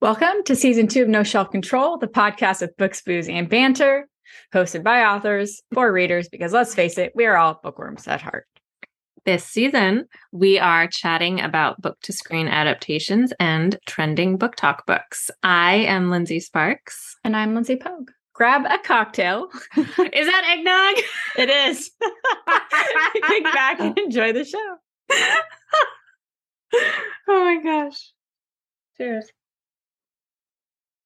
Welcome to season two of No Shelf Control, the podcast of books, booze, and banter, hosted by authors for readers, because let's face it, we are all bookworms at heart. This season, we are chatting about book to screen adaptations and trending BookTok books. I am Lindsey Sparks. And I'm Lindsey Pogue. Grab a cocktail. Is that eggnog? It is. Kick back and enjoy the show. oh my gosh. Cheers.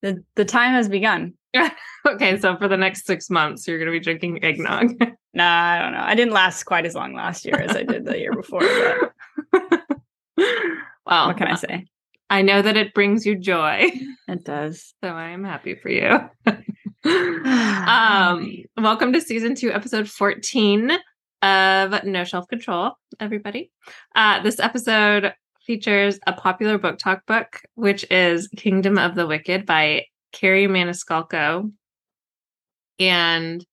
The the time has begun. okay, so for the next six months, you're going to be drinking eggnog. nah, I don't know. I didn't last quite as long last year as I did the year before. Well, what can I say? I know that it brings you joy. It does. So I am happy for you. um, welcome to season two, episode 14 of No Shelf Control, everybody. Uh, this episode features a popular BookTok book, which is Kingdom of the Wicked by Kerri Maniscalco. And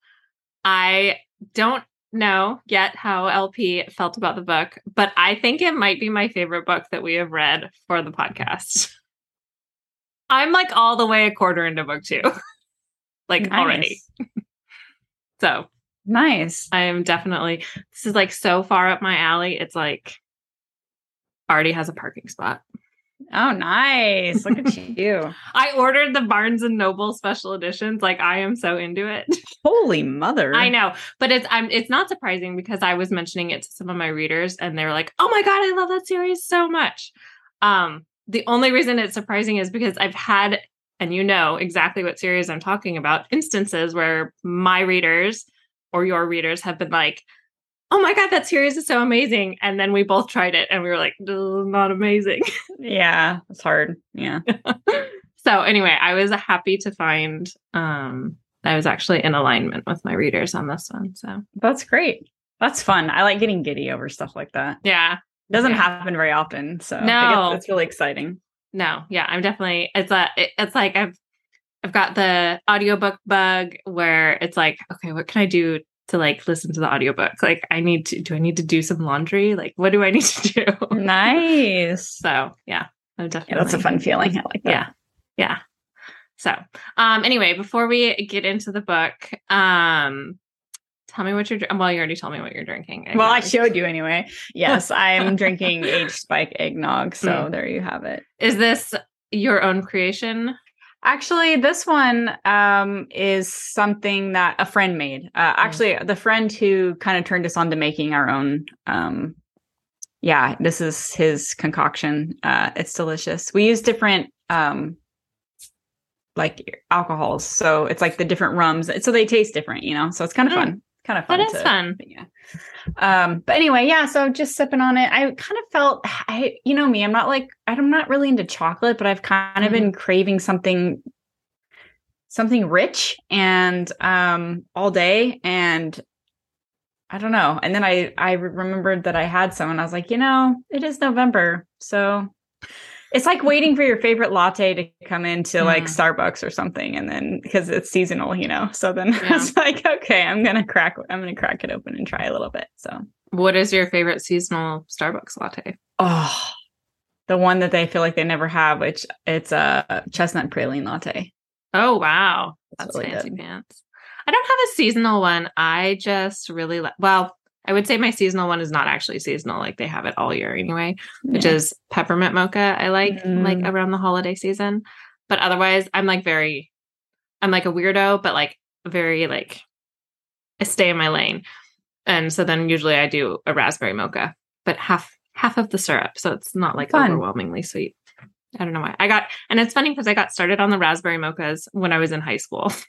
I don't know yet how LP felt about the book, but I think it might be my favorite book that we have read for the podcast. I'm like all the way a quarter into book two, like Nice. already. so Nice. I am definitely, this is like so far up my alley. It's like already has a parking spot. Oh, nice. Look at you. I ordered the Barnes and Noble special editions. Like I am so into it. Holy mother. I know, but it's I'm it's not surprising because I was mentioning it to some of my readers and they were like, "Oh my god, I love that series so much." Um, the only reason it's surprising is because I've had, and you know exactly what series I'm talking about, instances where my readers or your readers have been like, "Oh my god, that series is so amazing," and then we both tried it and we were like, "Not amazing." Yeah, it's hard. Yeah. so anyway, I was happy to find um I was actually in alignment with my readers on this one. So That's great. That's fun. I like getting giddy over stuff like that. yeah, It doesn't Yeah. happen very often. So No. it's, really exciting. no, yeah, I'm definitely it's a it- it's like I've I've got the audiobook bug where it's like, okay, what can I do to like listen to the audiobook? Like I need to do I need to do some laundry? Like what do I need to do? Nice. so yeah, I'm definitely Yeah, that's a fun feeling. I like that. yeah yeah so um anyway before we get into the book um tell me what you're well you already told me what you're drinking Well, I showed you anyway. Yes, I'm drinking aged spike eggnog. So Mm. there you have it. is this your own creation Actually, this one um, is something that a friend made. Uh, actually, the friend who kind of turned us on to making our own. Um, yeah, this is his concoction. Uh, it's delicious. We use different um, like alcohols, so it's like the different rums. So they taste different, you know. So it's kind of Mm. fun. Kind of fun. that is to- fun but yeah. Um, but anyway, yeah, so just sipping on it. I kind of felt I you know me, I'm not like I'm not really into chocolate, but I've kind of been craving something something rich and um all day and I don't know. And then I I remembered that I had some and I was like, you know, it is November. So it's like waiting for your favorite latte to come into like Mm. Starbucks or something and then because it's seasonal, you know. So then Yeah. it's like, okay, I'm going to crack I'm to crack it open and try a little bit. So what is your favorite seasonal starbucks latte Oh, the one that they feel like they never have, which it's a chestnut praline latte. oh wow It's that's really fancy good. pants i don't have a seasonal one i just really like well i would say my seasonal one is not actually seasonal like they have it all year anyway which Yeah. is peppermint mocha. I like like Mm. around the holiday season. But otherwise, I'm like very I'm like a weirdo, but like very like I stay in my lane. And so then usually I do a raspberry mocha, but half half of the syrup. So it's not like Fun. overwhelmingly sweet. I don't know why. I got and it's funny because I got started on the raspberry mochas when I was in high school.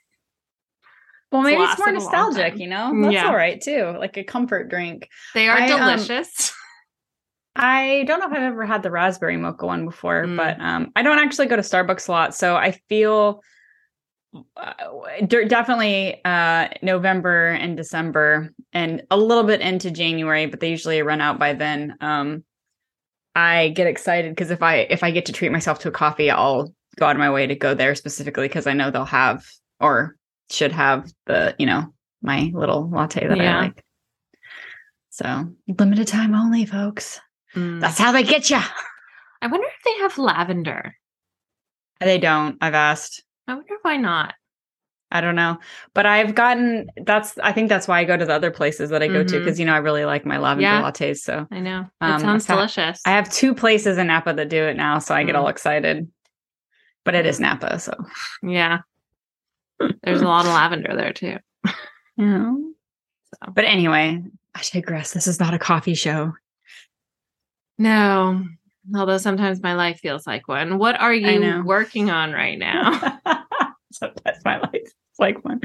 well, maybe it's more lasted a long nostalgic, you know? That's Yeah. all right too. Like a comfort drink. They are I, um, delicious. I don't know if I've ever had the raspberry mocha one before, Mm. but um, I don't actually go to Starbucks a lot, so I feel uh, de- definitely uh, November and December, and a little bit into January, but they usually run out by then. Um, I get excited because if I if I get to treat myself to a coffee, I'll go out of my way to go there specifically because I know they'll have or should have the you know my little latte that Yeah. I like. So limited time only, folks. Mm. That's how they get you. I wonder if they have lavender. They don't. I've asked. I wonder why not. I don't know. But I've gotten that's I think that's why I go to the other places that I go to Mhm. because you know I really like my lavender Yeah. lattes. So I know. It Um, sounds so- delicious. I have two places in Napa that do it now, so I get Mm. all excited. But it is Napa, so yeah. There's a lot of lavender there too. yeah. So. But anyway, I digress. This is not a coffee show. No. Although sometimes my life feels like one. What are you working on right now? Sometimes my life like one.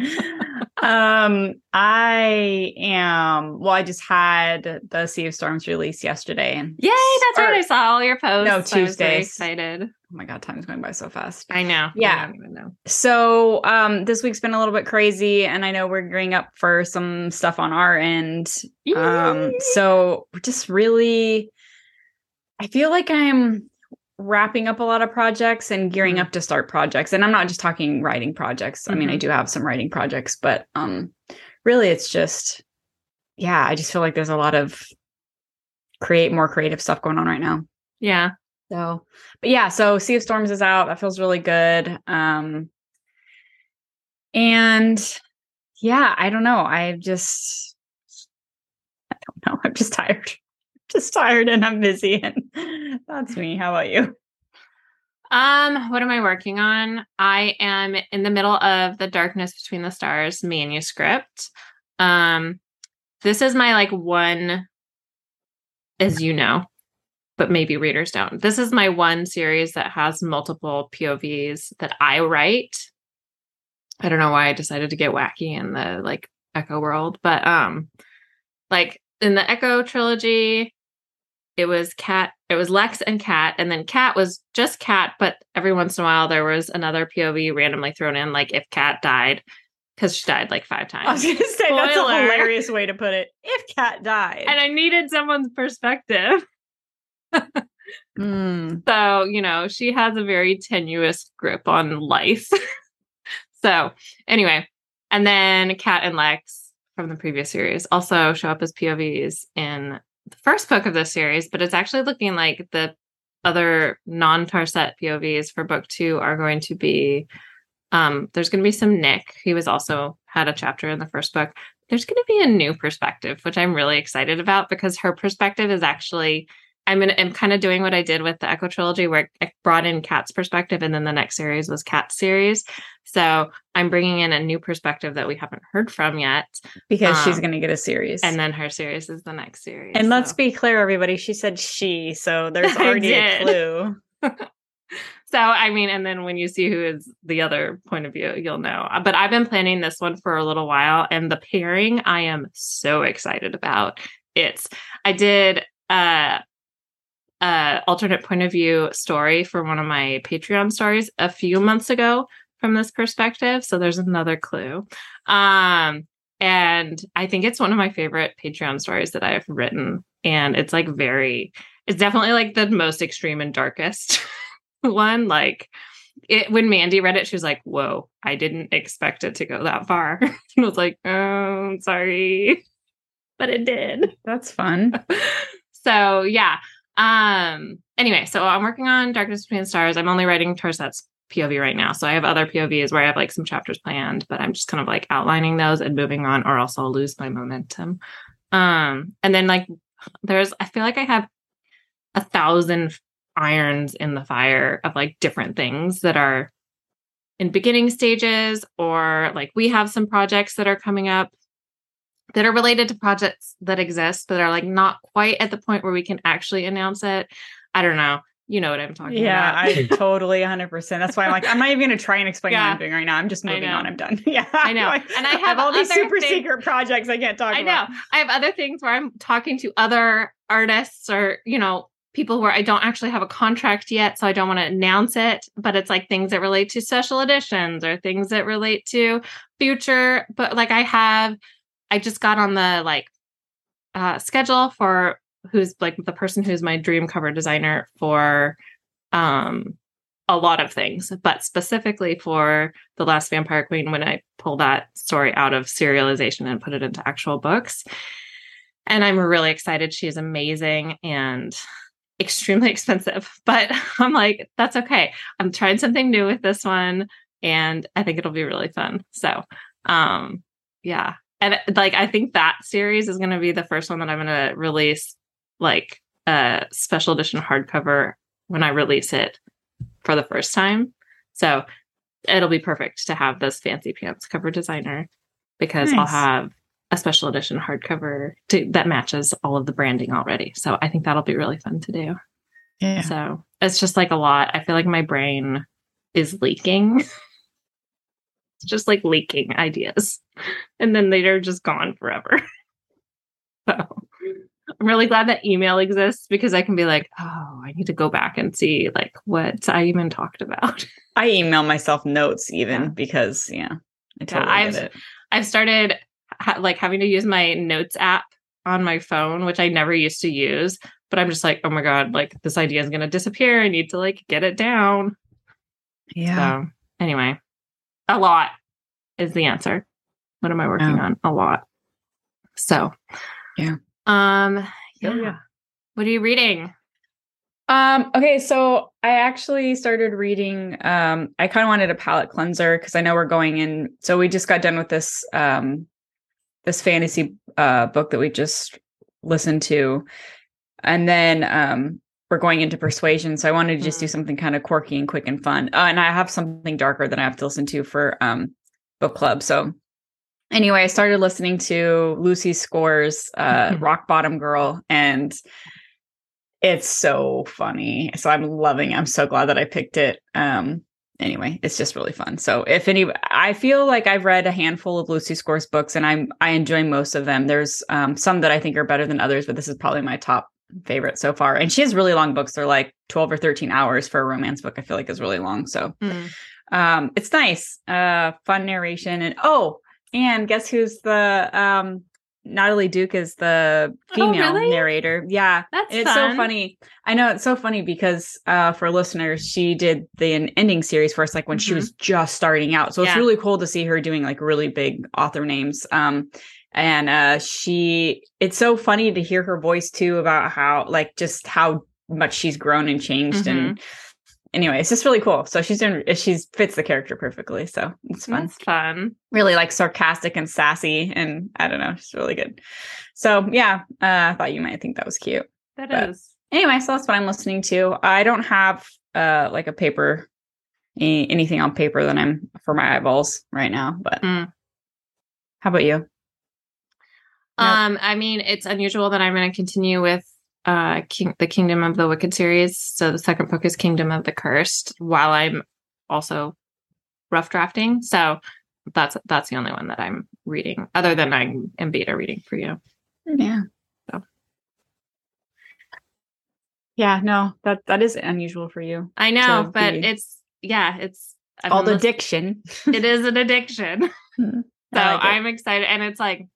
um, I am. Well, I just had the Sea of Storms release yesterday, and Yay, that's right. I saw all your posts. No, Tuesday. excited. oh my god, time's going by so fast. I know. Yeah. I don't even know. So, um, this week's been a little bit crazy, and I know we're gearing up for some stuff on our end. Um, so we're just really, I feel like I'm wrapping up a lot of projects and gearing Mhm. up to start projects. And I'm not just talking writing projects. I mean, I Mhm. do have some writing projects, but um, really, it's just, yeah, I just feel like there's a lot of create more creative stuff going on right now. yeah. So, but yeah, so Sea of Storms is out. That feels really good. Um, and yeah, I don't know. I just, I don't know. I'm just tired. Just tired and I'm busy, and that's me. How about you? Um, what am I working on? I am in the middle of the Darkness Between the Stars manuscript. Um, this is my like one, as you know, but maybe readers don't. This is my one series that has multiple POVs that I write. I don't know why I decided to get wacky in the like Echo world, but um, like in the Echo trilogy, it was Kat, it was Lex and Kat, and then Kat was just Kat, but every once in a while there was another POV randomly thrown in, like if Kat died, because she died like five times. I was going to say that's a hilarious way to put it. If Kat died, And I needed someone's perspective. Mm, So, you know, she has a very tenuous grip on life. so, anyway, and then Kat and Lex from the previous series also show up as POVs in the first book of this series, but it's actually looking like the other non Tarset POVs for book two are going to be um there's going to be some Nick. He was also had a chapter in the first book. There's going to be a new perspective, which I'm really excited about because her perspective is actually I'm gonna I'm kind of doing what I did with the Echo trilogy, where I brought in Kat's perspective, and then the next series was Kat's series. So I'm bringing in a new perspective that we haven't heard from yet, because she's Um, going to get a series. and then her series is the next series. and let's be clear, everybody. She said she, so there's already a clue. So I mean, and then when you see who is the other point of view, you'll know. Uh, But I've been planning this one for a little while, and the pairing I am so excited about. It's I did uh uh alternate point of view story for one of my Patreon stories a few months ago from this perspective. So there's another clue. Um and I think it's one of my favorite Patreon stories that I've written. And it's like very it's definitely like the most extreme and darkest one. Like it when Mandy read it, she was like, Whoa, I didn't expect it to go that far. and I was like, Oh, sorry. But it did That's fun. so yeah um anyway so i'm working on darkness between stars. I'm only writing tarset's pov right now. So i have other povs where i have like some chapters planned but i'm just kind of like outlining those and moving on or else i'll lose my momentum. Um and then like there's i feel like i have a thousand irons in the fire of like different things that are in beginning stages or like we have some projects that are coming up that are related to projects that exist that are like not quite at the point where we can actually announce it. I don't know. You know what I'm talking Yeah, about. Yeah, I totally 100%. That's why I'm like, I'm not even going to try and explain what I'm doing right now. I'm just moving on. I'm done. Yeah. I know. Like, And I have all these super things- secret projects I can't talk about. I know. I have other things where I'm talking to other artists or, you know, people where I don't actually have a contract yet. So I don't want to announce it. But it's like things that relate to special editions or things that relate to future. But like I have, I just got on the like uh, schedule for who's like the person who's my dream cover designer for um a lot of things, but specifically for The Last Vampire Queen, when I pull that story out of serialization and put it into actual books. And I'm really excited. She's amazing. And extremely expensive, but I'm like, that's okay. I'm trying something new with this one and I think it'll be really fun. So, um, yeah. And like, I think that series is going to be the first one that I'm going to release like a special edition hardcover when I release it for the first time. So it'll be perfect to have this fancy pants cover designer because nice. I'll have a special edition hardcover to, that matches all of the branding already. So I think that'll be really fun to do. Yeah. So it's just like a lot. I feel like my brain is leaking. it's just like leaking ideas. And then they're just gone forever. so I'm really glad that email exists because I can be like, oh, I need to go back and see like what I even talked about. I email myself notes even yeah. because yeah, I totally yeah, I've I've started ha- like having to use my notes app on my phone, which I never used to use. But I'm just like, oh my god, like this idea is gonna disappear. I need to like get it down. Yeah. So anyway, a lot is the answer. What am I working on? A lot. So yeah. Um. Yeah. Oh, yeah. What are you reading? Um, okay, so I actually started reading um I kind of wanted a palate cleanser because I know we're going in so we just got done with this um this fantasy uh book that we just listened to. And then um we're going into persuasion. So I wanted to just do mm. something kind of quirky and quick and fun. Uh, and I have something darker that I have to listen to for um book club. So anyway, I started listening to Lucy Score's uh Rock Bottom Girl and it's so funny. So I'm loving it. I'm so glad that I picked it. Um anyway, it's just really fun. So if any I feel like I've read a handful of Lucy Score's books and I'm I enjoy most of them. There's um some that I think are better than others, but this is probably my top favorite so far. And she has really long books. They're like 12 or 13 hours for a romance book. I feel like is really long. So mm. um it's nice. Uh fun narration and oh, and guess who's the um Natalie Duke is the female oh, really? narrator. Yeah. That's it's fun. so funny. I know it's so funny because uh for listeners, she did the ending series for us like when mm-hmm. she was just starting out. So yeah. it's really cool to see her doing like really big author names. Um and uh she it's so funny to hear her voice too about how like just how much she's grown and changed mm-hmm. and anyway, it's just really cool. So she's doing she's fits the character perfectly. So it's fun. It's fun. Really like sarcastic and sassy and I don't know, it's really good. So yeah, uh, I thought you might think that was cute. That but is. Anyway, so that's what I'm listening to. I don't have uh like a paper any, anything on paper that I'm for my eyeballs right now, but mm. how about you? Um. I mean, it's unusual that I'm going to continue with uh King- the Kingdom of the Wicked series. So the second book is Kingdom of the Cursed, while I'm also rough drafting. So that's that's the only one that I'm reading, other than I'm in beta reading for you. Yeah. So. Yeah, no, that that is unusual for you. I know, but be... it's yeah, it's I'm called addiction. it is an addiction. So like I'm excited, and it's like,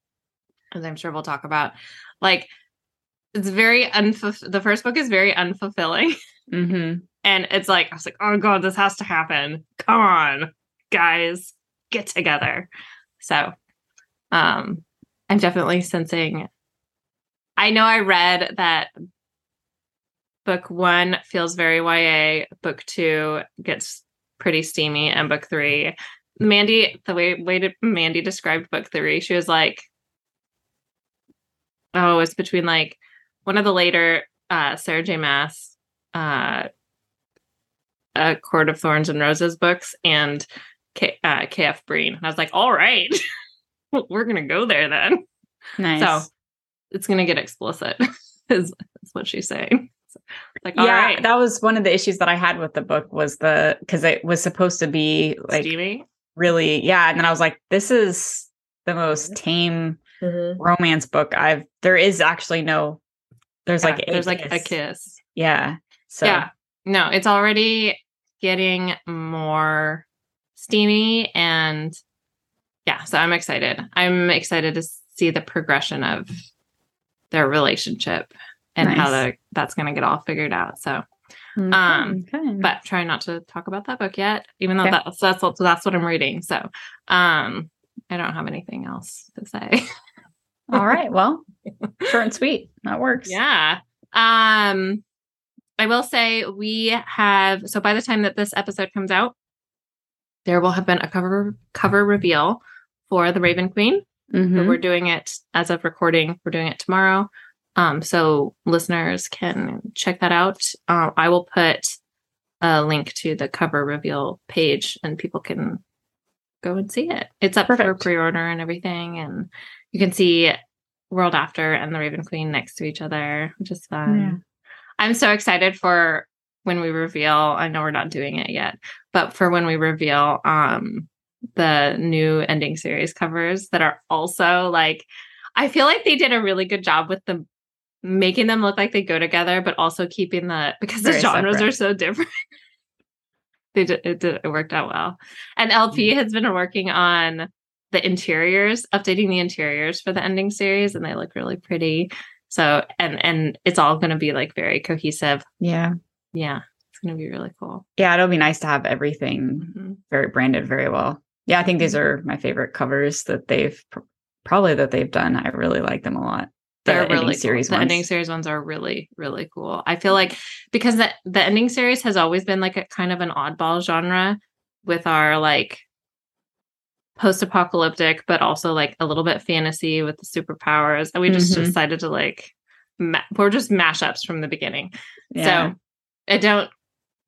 as I'm sure we'll talk about, like it's very unfulfilling. The first book is very unfulfilling. Mm-hmm. And it's like, I was like, oh God, this has to happen. Come on, guys, get together. So um I'm definitely sensing I know I read that book one feels very YA, book two gets pretty steamy, and book three. Mandy, the way way Mandy described book three, she was like, Oh, it's between like one of the later uh, Sarah J. Maas, uh, A Court of Thorns and Roses books and K- uh, KF Breene. And I was like, all right, we're going to go there then. Nice. So it's going to get explicit, is, is what she's saying. So, like, yeah, right. that was one of the issues that I had with the book was the because it was supposed to be like Steamy? really, yeah. And then I was like, this is the most tame mm-hmm. romance book I've. There is actually no there's yeah, like there's like a kiss. Yeah. So yeah. No, it's already getting more steamy and yeah, so I'm excited. I'm excited to see the progression of their relationship and nice. how the, that's going to get all figured out. So Okay, um, okay. but try not to talk about that book yet, even though okay. that's that's that's what I'm reading. So, um, I don't have anything else to say. All right. Well, short and sweet. That works. Yeah. Um I will say we have so by the time that this episode comes out, there will have been a cover cover reveal for the Raven Queen. Mhm. But we're doing it as of recording. We're doing it tomorrow. Um, so listeners can check that out. Uh, I will put a link to the cover reveal page and people can go and see it. It's up for pre-order and everything. And you can see World After and the Raven Queen next to each other, which is fun. Yeah. I'm so excited for when we reveal. I know we're not doing it yet, but for when we reveal um the new ending series covers that are also like I feel like they did a really good job with the making them look like they go together, but also keeping the because the genres separate. are so different. they did it, did it worked out well. And LP has been working on the interiors, updating the interiors for the ending series, and they look really pretty. So and and it's all going to be like very cohesive. Yeah. Yeah, it's going to be really cool. Yeah. It'll be nice to have everything Mhm. very branded very well. Yeah. I think these are my favorite covers that they've pr- probably that they've done. I really like them a lot. The They're really series cool. The ending series ones are really really cool. I feel like because the the ending series has always been like a kind of an oddball genre with our like post-apocalyptic but also like a little bit fantasy with the superpowers and we just Mhm. decided to like ma- we're just mashups from the beginning Yeah. So I don't.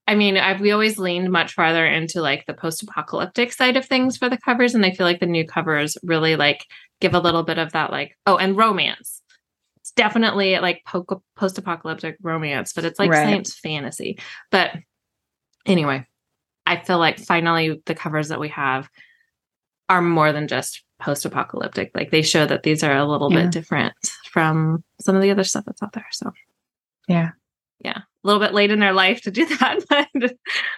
I mean, I've, we always leaned much farther into like the post-apocalyptic side of things for the covers, and I feel like the new covers really like give a little bit of that, like oh, and romance. It's definitely like po- post-apocalyptic romance, but it's like Right. science fantasy. But anyway, I feel like finally the covers that we have are more than just post-apocalyptic. Like they show that these are a little Yeah. bit different from some of the other stuff that's out there. So Yeah. yeah, a little bit late in their life to do that, but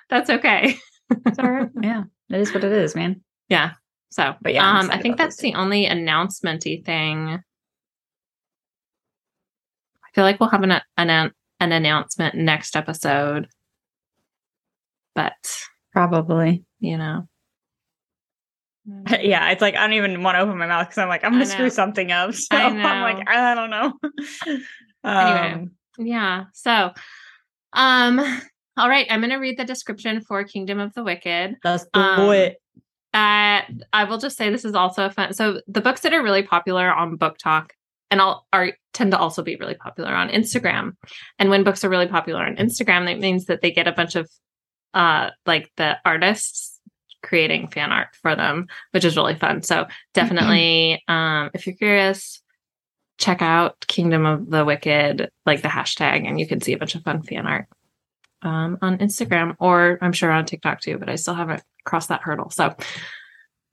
that's okay. It's all right. Yeah. It is what it is, man. Yeah. So, But yeah, um, I think that's the only announcementy thing. I feel like we'll have an an an announcement next episode, but Probably. you know, Yeah. It's like I don't even want to open my mouth because I'm like, I'm gonna screw something up. So I I'm like, I don't know. Anyway. Um, yeah. So, um, all right, I'm gonna read the description for Kingdom of the Wicked. Let's do Um, it. Uh, I will just say this is also a fun. So the books that are really popular on BookTok and all are tend to also be really popular on Instagram. And when books are really popular on Instagram, that means that they get a bunch of uh like the artists creating fan art for them, which is really fun. So definitely um if you're curious, check out Kingdom of the Wicked, like the hashtag, and you can see a bunch of fun fan art um, on Instagram or I'm sure on TikTok too, but I still haven't crossed that hurdle. So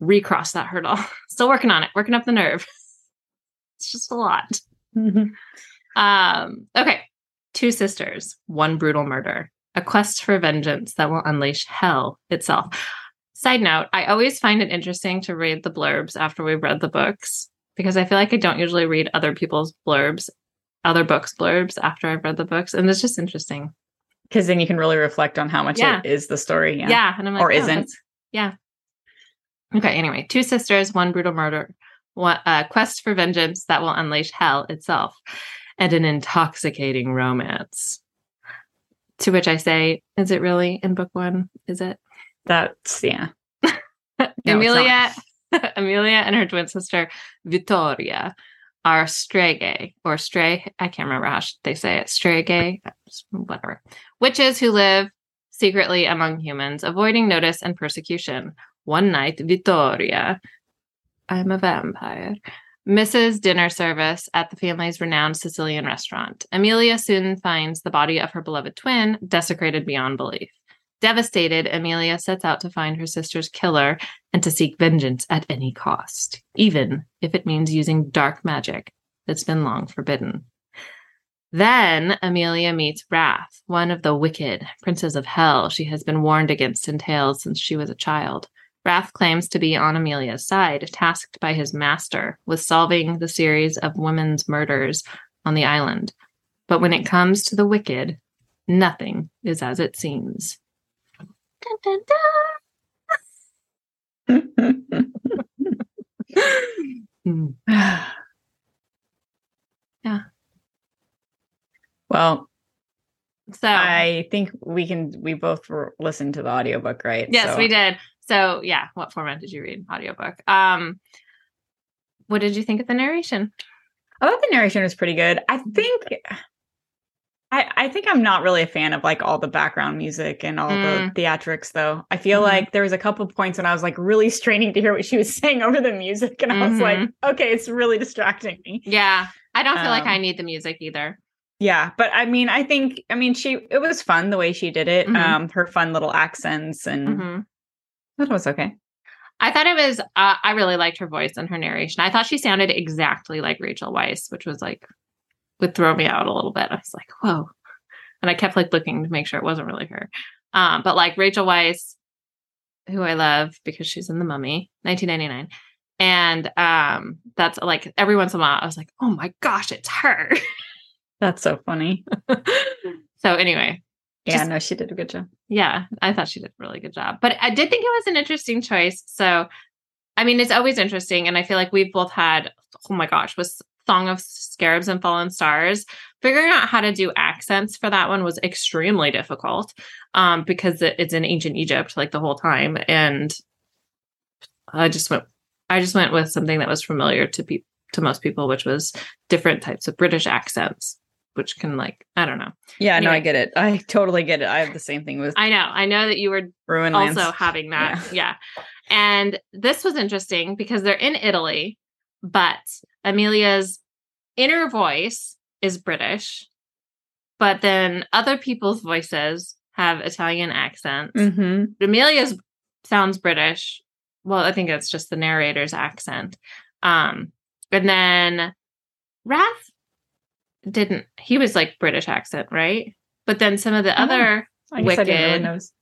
recross that hurdle. Still working on it, working up the nerve. It's just a lot. Um, okay. Two sisters, one brutal murder, a quest for vengeance that will unleash hell itself. Side note, I always find it interesting to read the blurbs after we've read the books because I feel like I don't usually read other people's blurbs, other books' blurbs after I've read the books. And it's just interesting. Because then you can really reflect on how much Yeah. it is the story. Yeah. Yeah. and I'm like, Or oh, isn't. Yeah. Okay. Anyway, two sisters, one brutal murder, one uh, quest for vengeance that will unleash hell itself, and an intoxicating romance. To which I say, is it really in book one? Is it? That's yeah. No, Emilia, Emilia and her twin sister Vittoria are stray or stray. I can't remember how they say it. Stray gay, whatever. Witches who live secretly among humans, avoiding notice and persecution. One night, Vittoria, I'm a vampire, misses dinner service at the family's renowned Sicilian restaurant. Emilia soon finds the body of her beloved twin desecrated beyond belief. Devastated, Emilia sets out to find her sister's killer and to seek vengeance at any cost, even if it means using dark magic that's been long forbidden. Then Emilia meets Wrath, one of the wicked princes of hell she has been warned against in tales since she was a child. Wrath claims to be on Emilia's side, tasked by his master with solving the series of women's murders on the island. But when it comes to the wicked, nothing is as it seems. Dun, dun, dun. Yeah. Well, So I think we can we both were, listened to the audiobook, right? yes, So- we did. So yeah, what format did you read? Audiobook. Um, what did you think of the narration? I thought the narration was pretty good. I Mm-hmm. think I I think I'm not really a fan of like all the background music and all Mm. the theatrics though. I feel Mhm. like there was a couple points when I was like really straining to hear what she was saying over the music and I was like, Mm-hmm. okay, it's really distracting me. Yeah, I don't feel like Um, I need the music either. Yeah, but I mean, I think I mean she it was fun the way she did it. Mhm. Um her fun little accents and Mhm. that was okay. I thought it was. Uh, I really liked her voice and her narration. I thought she sounded exactly like Rachel Weisz, which was like would throw me out a little bit. I was like, whoa, and I kept like looking to make sure it wasn't really her. Um, but like Rachel Weisz, who I love because she's in The Mummy, 1999, and um, that's like every once in a while I was like, oh my gosh, it's her. That's so funny. so anyway, Yeah, Just- no, she did a good job. yeah, I thought she did a really good job. But I did think it was an interesting choice. So, I mean, it's always interesting. And I feel like we've both had, oh my gosh, with Song of Scarabs and Fallen Stars, figuring out how to do accents for that one was extremely difficult um, because it, it's in ancient Egypt like the whole time. And I just went, I just went with something that was familiar to people. To most people, which was different types of British accents, which can like I don't know. Yeah, no, I get it. I totally get it. I have the same thing with I know, I know that you were Ruin also Lands. having that. Yeah. And this was interesting because they're in Italy, but Emilia's inner voice is British, but then other people's voices have Italian accents. hmm Emilia's sounds British. Well, I think it's just the narrator's accent. Um, and then Wrath didn't, he was like British accent, right? But then some of the Oh, other I guess I really Wicked. notice.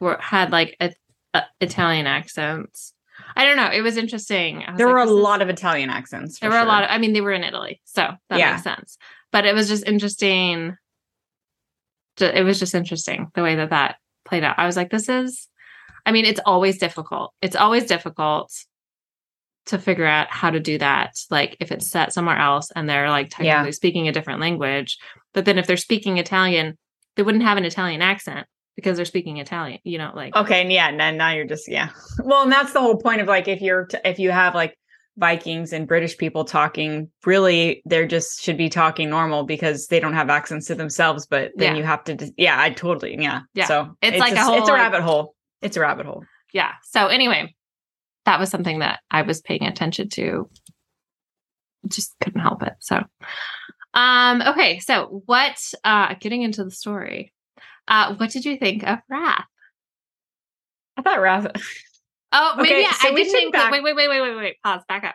were had like a, a- Italian accents. I don't know. It was interesting. Was There like, were a lot of Italian accents. There for were a lot of. I mean, they were in Italy, so that Yeah. makes sense. But it was just interesting. It was just interesting the way that that played out. I was like, this is. I mean, it's always difficult. It's always difficult to figure out how to do that. Like if it's set somewhere else and they're like technically Yeah. speaking a different language, but then if they're speaking Italian, they wouldn't have an Italian accent because they're speaking Italian. You know, like Okay, and yeah, now, now you're just yeah. Well, and that's the whole point of like if you're t- if you have like Vikings and British people talking, really they're just should be talking normal because they don't have accents to themselves. But then Yeah. you have to, yeah, I totally, yeah, Yeah. So It's like a whole, it's a rabbit hole. It's a rabbit hole. yeah. So anyway, that was something that I was paying attention to. Just couldn't help it. So um okay, so what uh getting into the story. Uh what did you think of Wrath? I thought Wrath. Oh, maybe Okay, I, so I didn't include, back- wait, wait, wait, wait, wait, wait, pause, back up.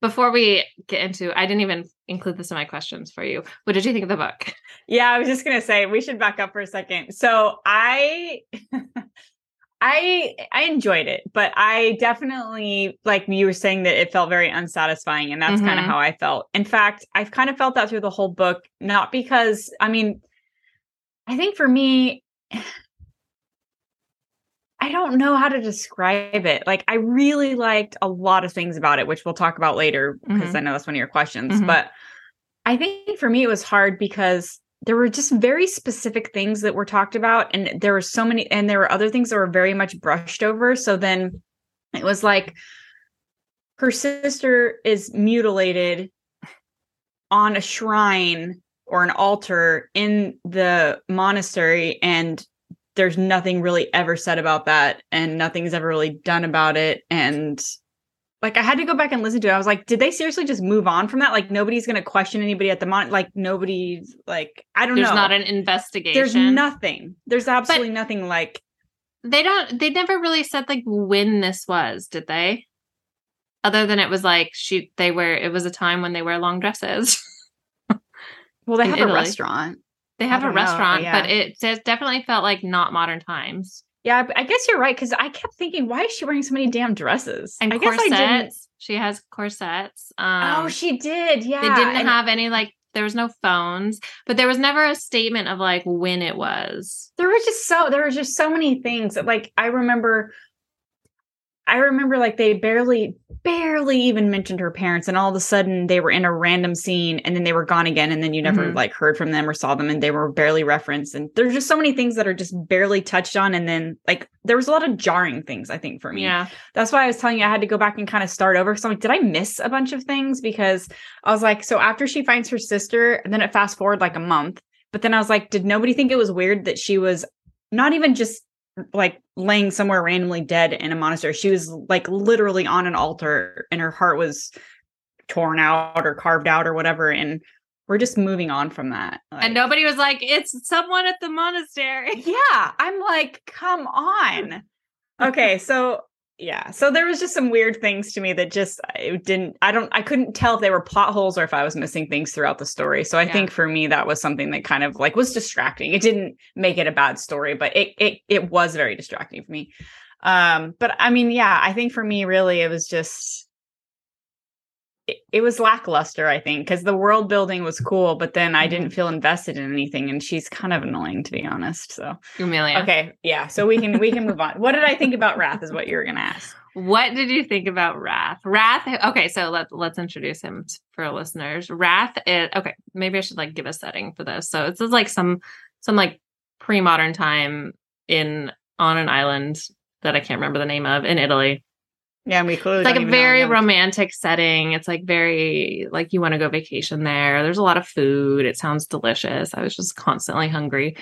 Before we get into I didn't even include this in my questions for you. What did you think of the book? Yeah, I was just gonna say we should back up for a second. So I I I enjoyed it, but I definitely like you were saying that it felt very unsatisfying, and that's kind of how I felt. In fact, I've kind of felt that through the whole book, not because I mean, I think for me, I don't know how to describe it. Like I really liked a lot of things about it, which we'll talk about later because I know that's one of your questions. Mhm. But I think for me it was hard because there were just very specific things that were talked about and there were so many and there were other things that were very much brushed over. So then it was like her sister is mutilated on a shrine or an altar in the monastery and there's nothing really ever said about that and nothing's ever really done about it and like I had to go back and listen to it. I was like, did they seriously just move on from that? Like nobody's going to question anybody at the mon like nobody's like I don't There's know. There's not an investigation. There's nothing. There's absolutely nothing like they don't they never really said like when this was did they other than it was like she they wear it was a time when they wear long dresses well they have Italy. a restaurant. they have a know, restaurant yeah. but it says definitely felt like not modern times Yeah, I guess you're right cuz I kept thinking why is she wearing so many damn dresses? and I guess corsets I didn't she has corsets um Oh, she did. Yeah. they didn't and- have any like there was no phones but there was never a statement of like when it was there was just so there was just so many things like i remember I remember like they barely, barely even mentioned her parents, and all of a sudden they were in a random scene, and then they were gone again, and then you never Mhm. like heard from them or saw them, and they were barely referenced. And there's just so many things that are just barely touched on, and then like there was a lot of jarring things I think for me. Yeah. That's why I was telling you I had to go back and kind of start over. So I'm like, did I miss a bunch of things? Because I was like, so after she finds her sister, and then it fast forward like a month. But then I was like, did nobody think it was weird that she was not even just like laying somewhere randomly dead in a monastery? She was like literally on an altar and her heart was torn out or carved out or whatever. And we're just moving on from that. And nobody was like, it's someone at the monastery. yeah, I'm like, come on. Okay, so yeah, so there was just some weird things to me that just it didn't. I don't. I couldn't tell if they were plot holes or if I was missing things throughout the story. So I Yeah. think for me that was something that kind of like was distracting. It didn't make it a bad story, but it it it was very distracting for me. Um, but I mean, yeah, I think for me, really, it was just. It, it was lackluster, I think, because the world building was cool, but then I mm-hmm. didn't feel invested in anything, and she's kind of annoying to be honest. So Emilia. Okay, yeah. So we can we can move on. What did I think about Wrath? Is what you were gonna ask. What did you think about Wrath? Wrath. Okay, so let let's introduce him for listeners. Wrath is okay. Maybe I should like give a setting for this. So it's like some some like pre modern time in on an island that I can't remember the name of in Italy. Yeah, we clearly It's like a very romantic setting. It's like very like you want to go vacation there. There's a lot of food. It sounds delicious. I was just constantly hungry.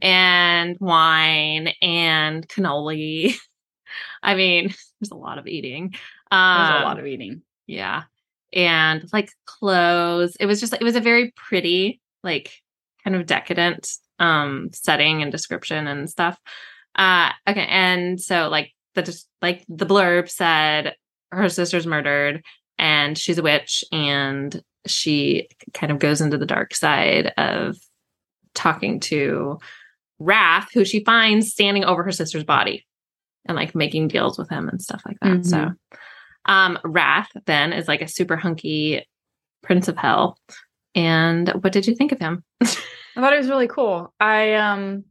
And wine and cannoli. I mean, there's a lot of eating. Um, There's a lot of eating. yeah. And like clothes. It was just it was a very pretty, like kind of decadent um setting and description and stuff. Uh okay, and so like the just like the blurb said her sister's murdered and she's a witch and she kind of goes into the dark side of talking to Wrath, who she finds standing over her sister's body and like making deals with him and stuff like that. So um Wrath then is like a super hunky prince of hell. And what did you think of him? I thought it was really cool. I um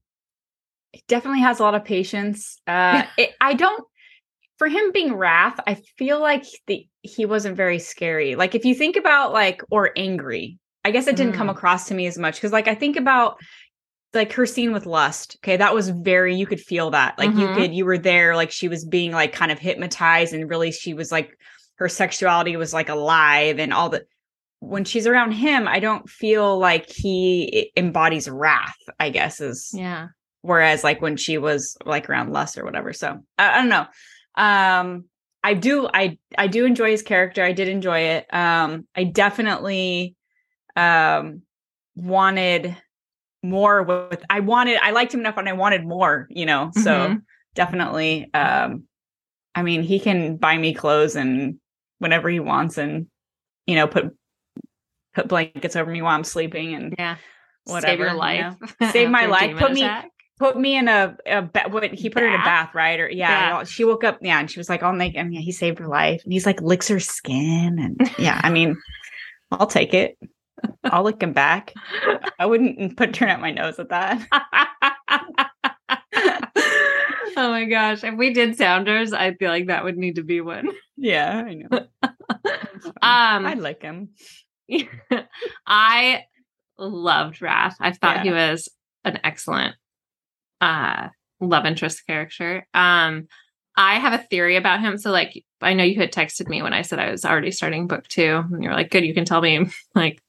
he definitely has a lot of patience. Uh it, I don't for him being wrath, I feel like the he wasn't very scary. Like if you think about like or angry, I guess it didn't come Mm. across to me as much because like I think about like her scene with lust. Okay, that was very you could feel that. Like you Mhm. could you were there like she was being like kind of hypnotized and really she was like her sexuality was like alive and all the when she's around him, I don't feel like he embodies wrath, I guess is Yeah. Whereas like when she was like around lust or whatever. So I, I don't know. Um I do I I do enjoy his character. I did enjoy it. Um I definitely um wanted more with I wanted I liked him enough and I wanted more, you know. So Mhm. definitely um I mean he can buy me clothes and whenever he wants and you know put put blankets over me while I'm sleeping and Yeah. whatever Save your you know. life. Save my life. Put me- attack. Put me in a, a what he put her in a Bath? bath, right? Or yeah, Bath. she woke up, yeah, and she was like, "Oh, make and yeah, he saved her life." And he's like, licks her skin, and yeah, I mean, I'll take it. I'll lick him back. I wouldn't put turn out my nose at that. oh my gosh. If we did sounders, I feel like that would need to be one. Yeah, I know. Um I'd lick him. I loved Wrath. I thought he was an excellent uh love interest character. Um I have a theory about him. So like I know you had texted me when I said I was already starting book two. And you were like, good, you can tell me like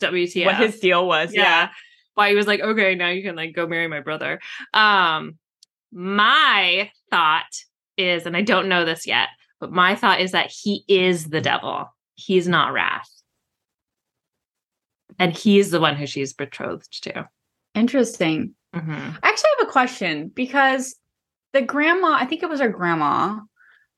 WTF. What his deal was? Yeah. Why he was like, okay, now you can like go marry my brother. Um my thought is, and I don't know this yet, but my thought is that he is the devil. He's not Wrath. And he's the one who she's betrothed to. Interesting. Mhm. I actually have a question because the grandma, I think it was her grandma,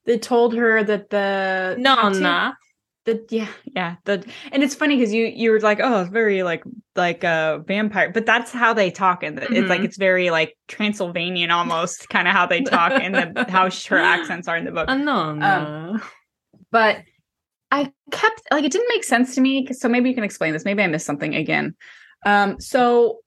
that told her that the Nonna. the yeah yeah the and it's funny because you you were like oh it's very like like a vampire but that's how they talk and it's like Mhm. it's very like transylvanian almost kind of how they talk and the how her accents are in the book A nonna. but i kept like it didn't make sense to me so maybe you can explain this maybe i missed something again um so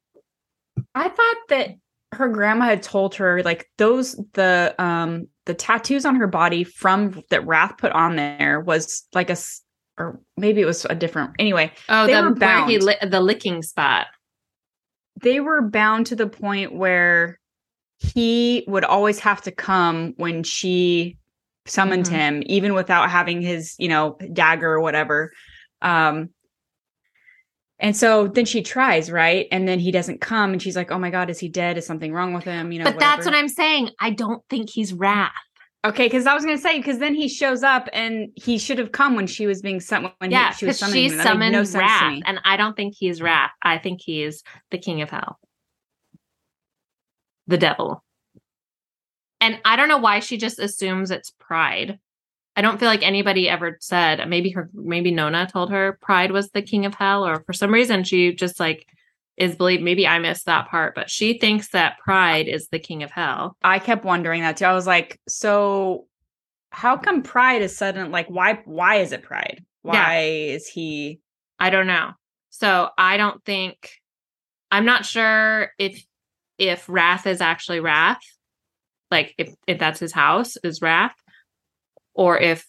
i thought that her grandma had told her like those the um the tattoos on her body from that Wrath put on there was like a s- or maybe it was a different anyway Oh, They the were where he bound. li- the licking spot. they were bound to the point where he would always have to come when she summoned Mhm. him even without having his you know dagger or whatever um and so then she tries right and then he doesn't come and she's like oh my god is he dead is something wrong with him you know but that's what I'm saying. I don't think he's Wrath. okay because i was gonna say because then he shows up and he should have come when she was being summoned when he- yeah, she was because summoning she him. Summoned no Wrath, and I don't think he's Wrath. I think he's the King of Hell, the devil. And I don't know why she just assumes it's Pride. I don't feel like anybody ever said. Maybe her, maybe Nonna told her Pride was the King of Hell, or for some reason she just like is believed. Maybe I missed that part, but she thinks that Pride is the King of Hell. I kept wondering that too. I was like, so how come Pride is sudden? Like, why? Why is it Pride? Why is he? I don't know. So I don't think I'm not sure if if Wrath is actually Wrath, like if if that's his house is Wrath, or if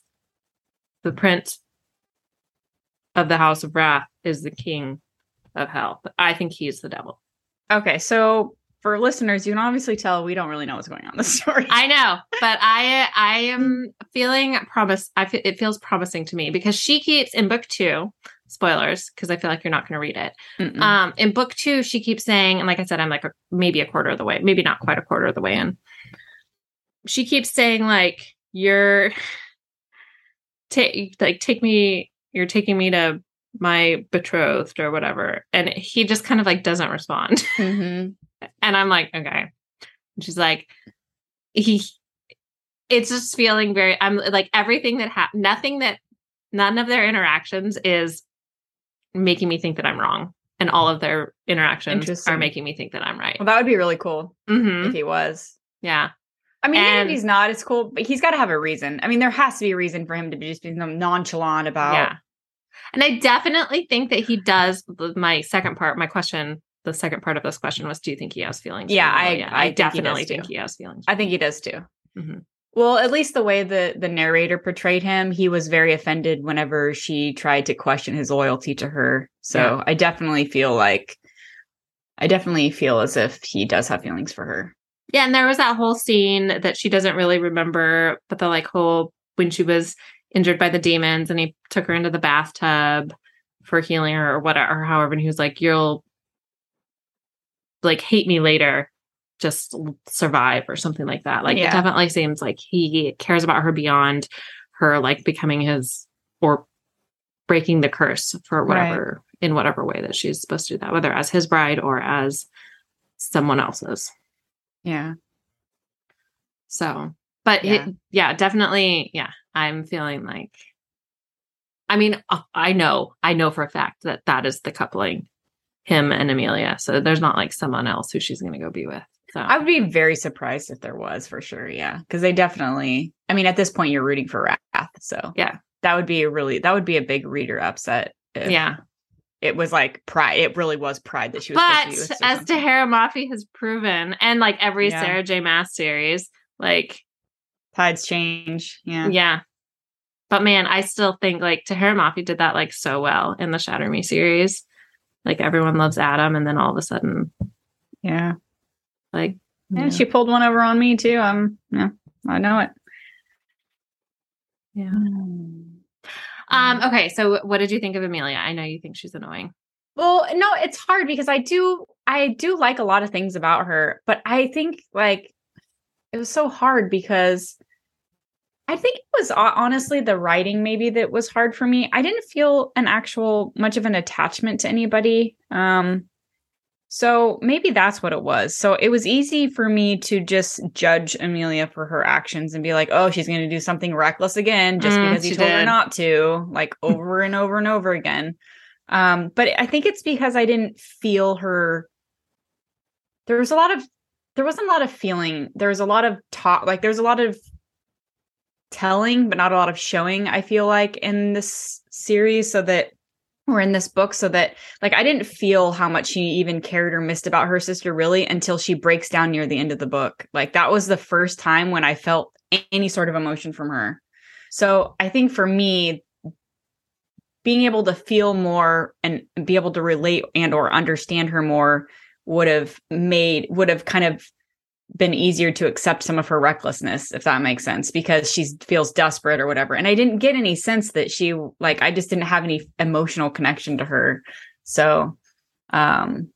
the prince of the house of Wrath is the king of hell. But I think he's the devil. Okay, so for listeners, you can obviously tell we don't really know what's going on in the story. I know, but I I am feeling promise. I it feels promising to me because she keeps in book two. Spoilers, because I feel like you're not going to read it. Mm-mm. Um, in book two, she keeps saying, and like I said, I'm like a, maybe a quarter of the way, maybe not quite a quarter of the way in. She keeps saying like, "You're take like take me, you're taking me to my betrothed or whatever," and he just kind of like doesn't respond, Mhm. and I'm like, okay. And she's like, he. It's just feeling very. I'm like everything that happened. Nothing that none of their interactions is making me think that I'm wrong, and all of their interactions are making me think that I'm right. Well, that would be really cool hmm if he was. Yeah, I mean, even And- if he's not, it's cool, but he's got to have a reason. I mean, there has to be a reason for him to be just being nonchalant about. yeah. And I definitely think that he does. My second part, my question, the second part of this question was, do you think he has feelings? Yeah, I-? I I, think he definitely think he has feelings. I think he does too. Mhm. Well, at least the way the the narrator portrayed him, he was very offended whenever she tried to question his loyalty to her. So Yeah. I definitely feel like I definitely feel as if he does have feelings for her. Yeah, and there was that whole scene that she doesn't really remember, but the like whole when she was injured by the demons and he took her into the bathtub for healing her or whatever, or however, and he was like, You'll like hate me later, just survive or something like that. Like Yeah. it definitely seems like he cares about her beyond her like becoming his or breaking the curse for Right. whatever in whatever way that she's supposed to do that, whether as his bride or as someone else's. Yeah. So, but Yeah. yeah, yeah definitely. Yeah, I'm feeling like, I mean, uh, I know, I know for a fact that that is the coupling, him and Emilia. So there's not like someone else who she's going to go be with. So, I would be very surprised if there was for sure. Yeah. Because they definitely, I mean, at this point, you're rooting for Wrath. So Yeah. that would be a really, that would be a big reader upset. If yeah. It was like pride. It really was pride that she was But as. Tahereh Mafi has proven, and like every Yeah. Sarah J. Maas series, like, tides change. Yeah. yeah. But man, I still think like Tahereh Mafi did that like so well in the Shatter Me series. Like everyone loves Adam, and then all of a sudden, Yeah. like, Yeah, she pulled one over on me too. Um, yeah, I know it. yeah. Um, okay, so what did you think of Emilia? I know you think she's annoying. Well, no, it's hard because I do, I do like a lot of things about her, but I think like it was so hard because I think it was honestly the writing maybe that was hard for me. I didn't feel an actual much of an attachment to anybody. Um, so maybe that's what it was. So it was easy for me to just judge Emilia for her actions and be like, oh, she's going to do something reckless again just Mm, because he told her not to, like over and over and over again. Um, but I think it's because I didn't feel her. There was a lot of, there wasn't a lot of feeling. There was a lot of talk, like there's a lot of telling, but not a lot of showing. I feel like in this series, so that were in this book so that like I didn't feel how much she even cared or missed about her sister really until she breaks down near the end of the book. Like that was the first time when I felt any sort of emotion from her. So I think for me being able to feel more and be able to relate and or understand her more would have made would have kind of been easier to accept some of her recklessness if that makes sense because she feels desperate or whatever. And i didn't get any sense that she like i just didn't have any emotional connection to her. So um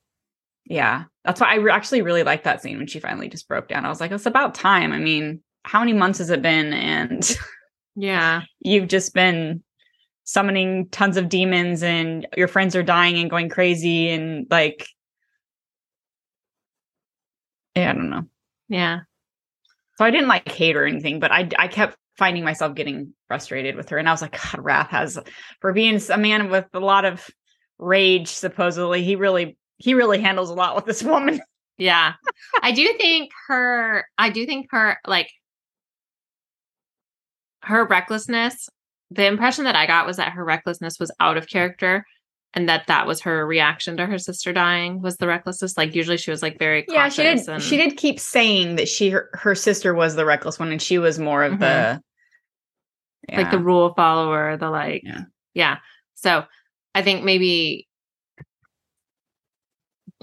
yeah that's why i re- actually really liked that scene when she finally just broke down. I was like it's about time. I mean how many months has it been? And yeah. you've just been summoning tons of demons and your friends are dying and going crazy and like yeah, I don't know. Yeah. So I didn't like hate or anything, but I I kept finding myself getting frustrated with her. And I was like, God, Wrath has for being a man with a lot of rage, supposedly, he really he really handles a lot with this woman. Yeah. I do think her I do think her like her recklessness, the impression that I got was that her recklessness was out of character and that that was her reaction to her sister dying was the recklessness like usually she was like very yeah she did and... she did keep saying that she her, her, sister was the reckless one and she was more of mm-hmm. the yeah. like the rule follower the like yeah. yeah so i think maybe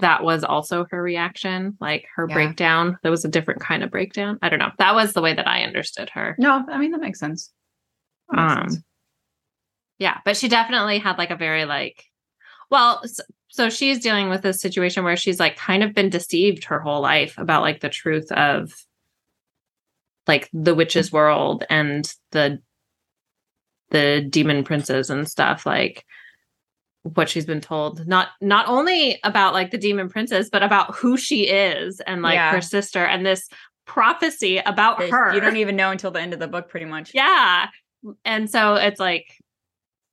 that was also her reaction like her yeah. breakdown there was a different kind of breakdown i don't know that was the way that i understood her no i mean that makes sense that makes um sense. yeah but she definitely had like a very like well, so she's dealing with this situation where she's like kind of been deceived her whole life about like the truth of like the witch's mm. world and the the demon princes and stuff like what she's been told. Not not only about like the demon princess but about who she is and like yeah. her sister and this prophecy about her you don't even know until the end of the book pretty much. Yeah. And so it's like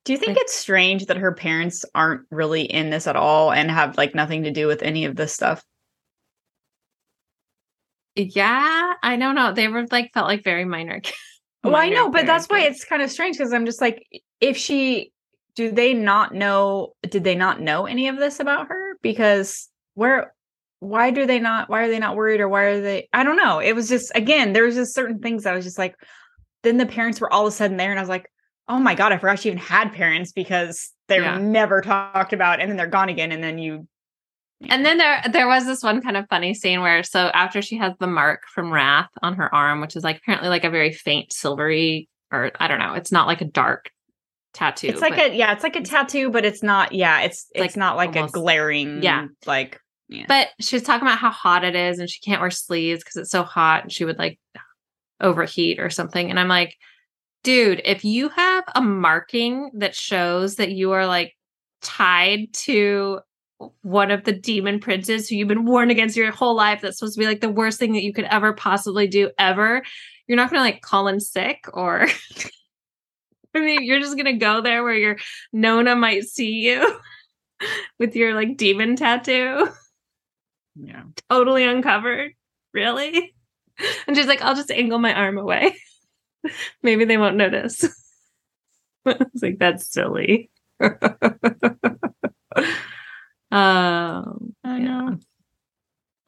do you think it's strange that her parents aren't really in this at all and have like nothing to do with any of this stuff? Yeah, I don't know. They were like felt like very minor. well, minor I know, but that's why it's kind of strange because I'm just like, if she, do they not know? Did they not know any of this about her? Because where, why do they not? Why are they not worried or why are they? I don't know. It was just again, there was just certain things that I was just like. Then the parents were all of a sudden there, and I was like, oh my god, I forgot she even had parents because they're yeah. never talked about, and then they're gone again, and then you. And then there there was this one kind of funny scene where so after she has the mark from Wrath on her arm, which is like apparently like a very faint silvery or I don't know, it's not like a dark tattoo. It's like a yeah, it's like a tattoo, but it's not yeah, it's it's like not like almost, a glaring yeah like yeah. But she's talking about how hot it is and she can't wear sleeves because it's so hot and she would like overheat or something. And I'm like, dude, if you have a marking that shows that you are like tied to one of the demon princes who you've been warned against your whole life, that's supposed to be like the worst thing that you could ever possibly do ever, you're not going to like call in sick or. I mean, you're just gonna go there where your Nonna might see you with your like demon tattoo. Yeah. Totally uncovered. Really? And she's like, I'll just angle my arm away. Maybe they won't notice. it's like that's silly. um, I know.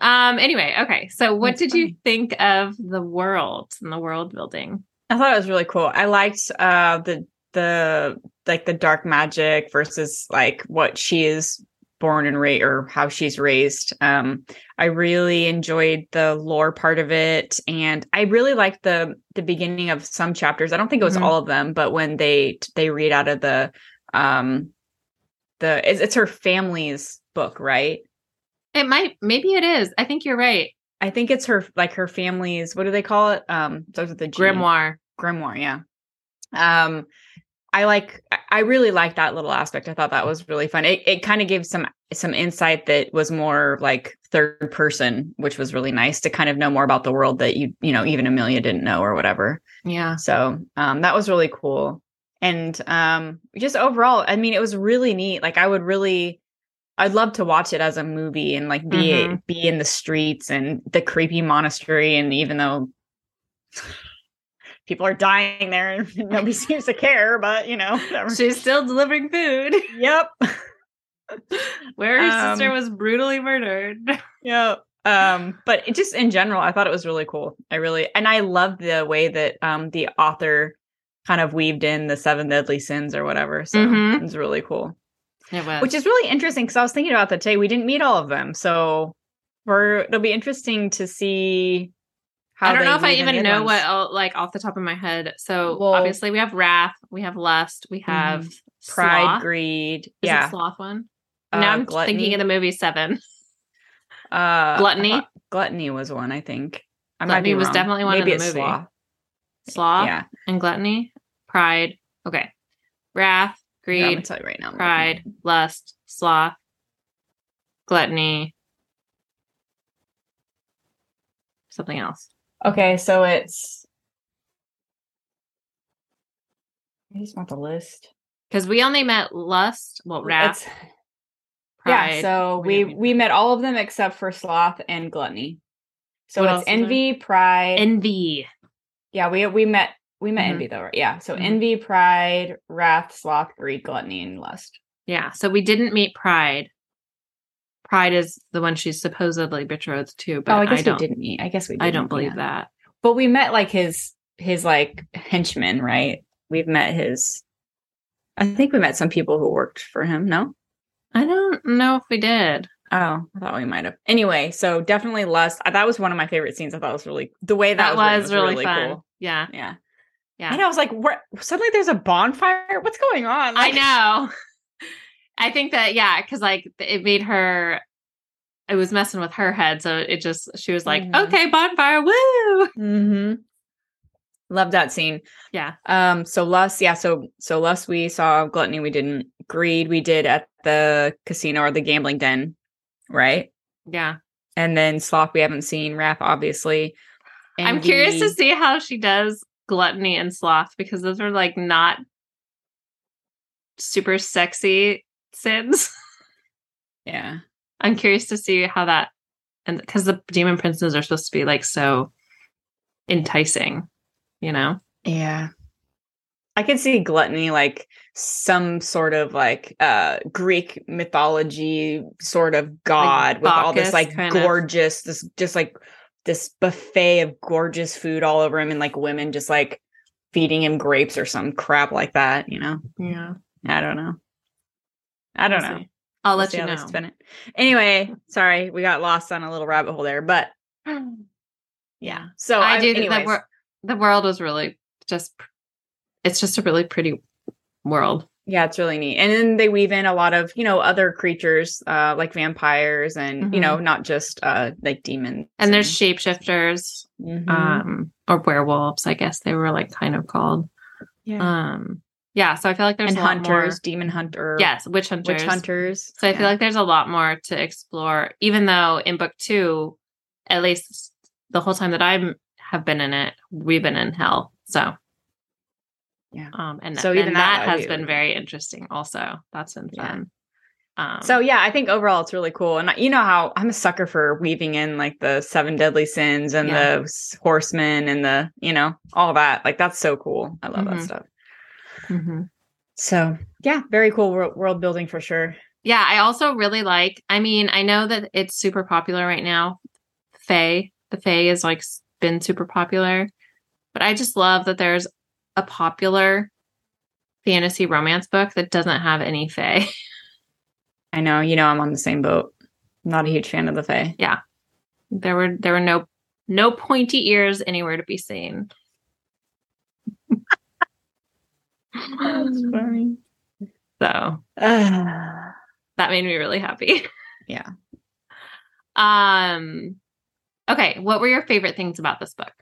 Um. Anyway, okay. So, what that's did funny. you think of the world and the world building? I thought it was really cool. I liked uh the the like the dark magic versus like what she is born and raised or how she's raised. Um, I really enjoyed the lore part of it, and I really liked the the beginning of some chapters. I don't think it was mm-hmm. all of them, but when they they read out of the um the it's, it's her family's book, right? It might maybe it is. I think you're right. I think it's her like her family's what do they call it? Um, starts with the G. grimoire. Grimoire, yeah. Um, I like I really like that little aspect. I thought that was really fun. It it kind of gave some some insight that was more like third person, which was really nice to kind of know more about the world that you you know even Emilia didn't know or whatever. Yeah. So um that was really cool. And um just overall, I mean it was really neat. Like I would really I'd love to watch it as a movie and like be mm-hmm. be in the streets and the creepy monastery and even though people are dying there and nobody seems to care, but you know, whatever. She's still delivering food. Yep. Where her Um, sister was brutally murdered. Yeah. Um, but it just in general, I thought it was really cool. I really and I love the way that um the author kind of weaved in the seven deadly sins or whatever. So Mhm. it was really cool. It was. Which is really interesting because I was thinking about that today. We didn't meet all of them. So we're it'll be interesting to see I don't know if I weave in the even know ones. what like off the top of my head. So Well- obviously we have wrath, we have lust, we have pride, sloth. greed. Is yeah. it sloth one? Uh, now I'm gluttony. thinking of the movie Seven. uh Gluttony? Thought Gluttony was one, I think. I might Gluttony was definitely one in the movie. Sloth. Sloth Yeah. and gluttony, pride. Okay, wrath, Yeah, I'm gonna greed, tell you right now. pride, lust, sloth, gluttony, something else. Okay, so it's I just want the list. Because we only met lust, well, wrath, It's- pride. yeah, so We we we, met all of them except for sloth and gluttony. So What it's envy, pride. envy. yeah, we we met we met Mhm. envy though, right? Yeah. So Mhm. envy, pride, wrath, sloth, greed, gluttony, and lust. Yeah. So we didn't meet Pride. Pride is the one she's supposedly betrothed to, but oh, I guess don't. we didn't meet. I guess we. Didn't, I don't believe yeah. that. But we met like his his like henchmen, right? We've met his. I think we met some people who worked for him. No. I don't know if we did. Oh, I thought we might have. Anyway, so definitely lust. uh, That was one of my favorite scenes. I thought it was really the way that, That, was, was, written really, fun. cool. Yeah. Yeah, Yeah. And I was like, where, suddenly there's a bonfire. What's going on? I know. I think that yeah, because like it made her. It was messing with her head, so it just she was like, Mhm. "Okay, bonfire, woo!" Mm-hmm. Love that scene. Yeah, Um. So lust. Yeah. So so lust. We saw gluttony. We didn't. Greed. We did at the casino or the gambling den, right? yeah. And then sloth. We haven't seen. Wrath. Obviously. I'm curious to see how she does gluttony and sloth because those are like not super sexy sins. Yeah. I'm curious to see how that and because the demon princes are supposed to be like so enticing, you know? Yeah. I could see gluttony like some sort of like uh Greek mythology sort of god with all this like kind of. gorgeous this just like this buffet of gorgeous food all over him and like women just like feeding him grapes or some crap like that, you know. Yeah. I don't know. I don't know. I'll We'll let see you know. spin it. Anyway, sorry, we got lost on a little rabbit hole there, but yeah. So I do think the, wor- the world was really just it's just a really pretty world. Yeah, it's really neat. And then they weave in a lot of, you know, other creatures, uh, like vampires and, you know, not just uh like demons. And there's shapeshifters, Mhm. um, or werewolves, I guess they were like kind of called. yeah. Um yeah, so I feel like there's and a lot hunters, more. demon hunter. Yes, witch hunters. Witch hunters. So I feel like there's a lot more to explore, even though in book two, at least the whole time that I have been in it, we've been in hell. So Yeah. um, and So even even that, that, has been very interesting. Also, that's been Yeah. fun. Um, So yeah, I think overall it's really cool. And you know how I'm a sucker for weaving in like the seven deadly sins and Yeah. the horsemen and the, you know, all that. Like that's so cool. I love that Mhm. stuff. Mhm. So yeah, very cool world, world building for sure. yeah, I also really like. I mean, I know that it's super popular right now. Fae, the Fae is like been super popular, but I just love that there's a popular fantasy romance book that doesn't have any Fae. I know, you know, I'm on the same boat. Not a huge fan of the Fae. Yeah. There were there were no no pointy ears anywhere to be seen. funny. So Uh, that made me really happy. Yeah. Um okay, what were your favorite things about this book?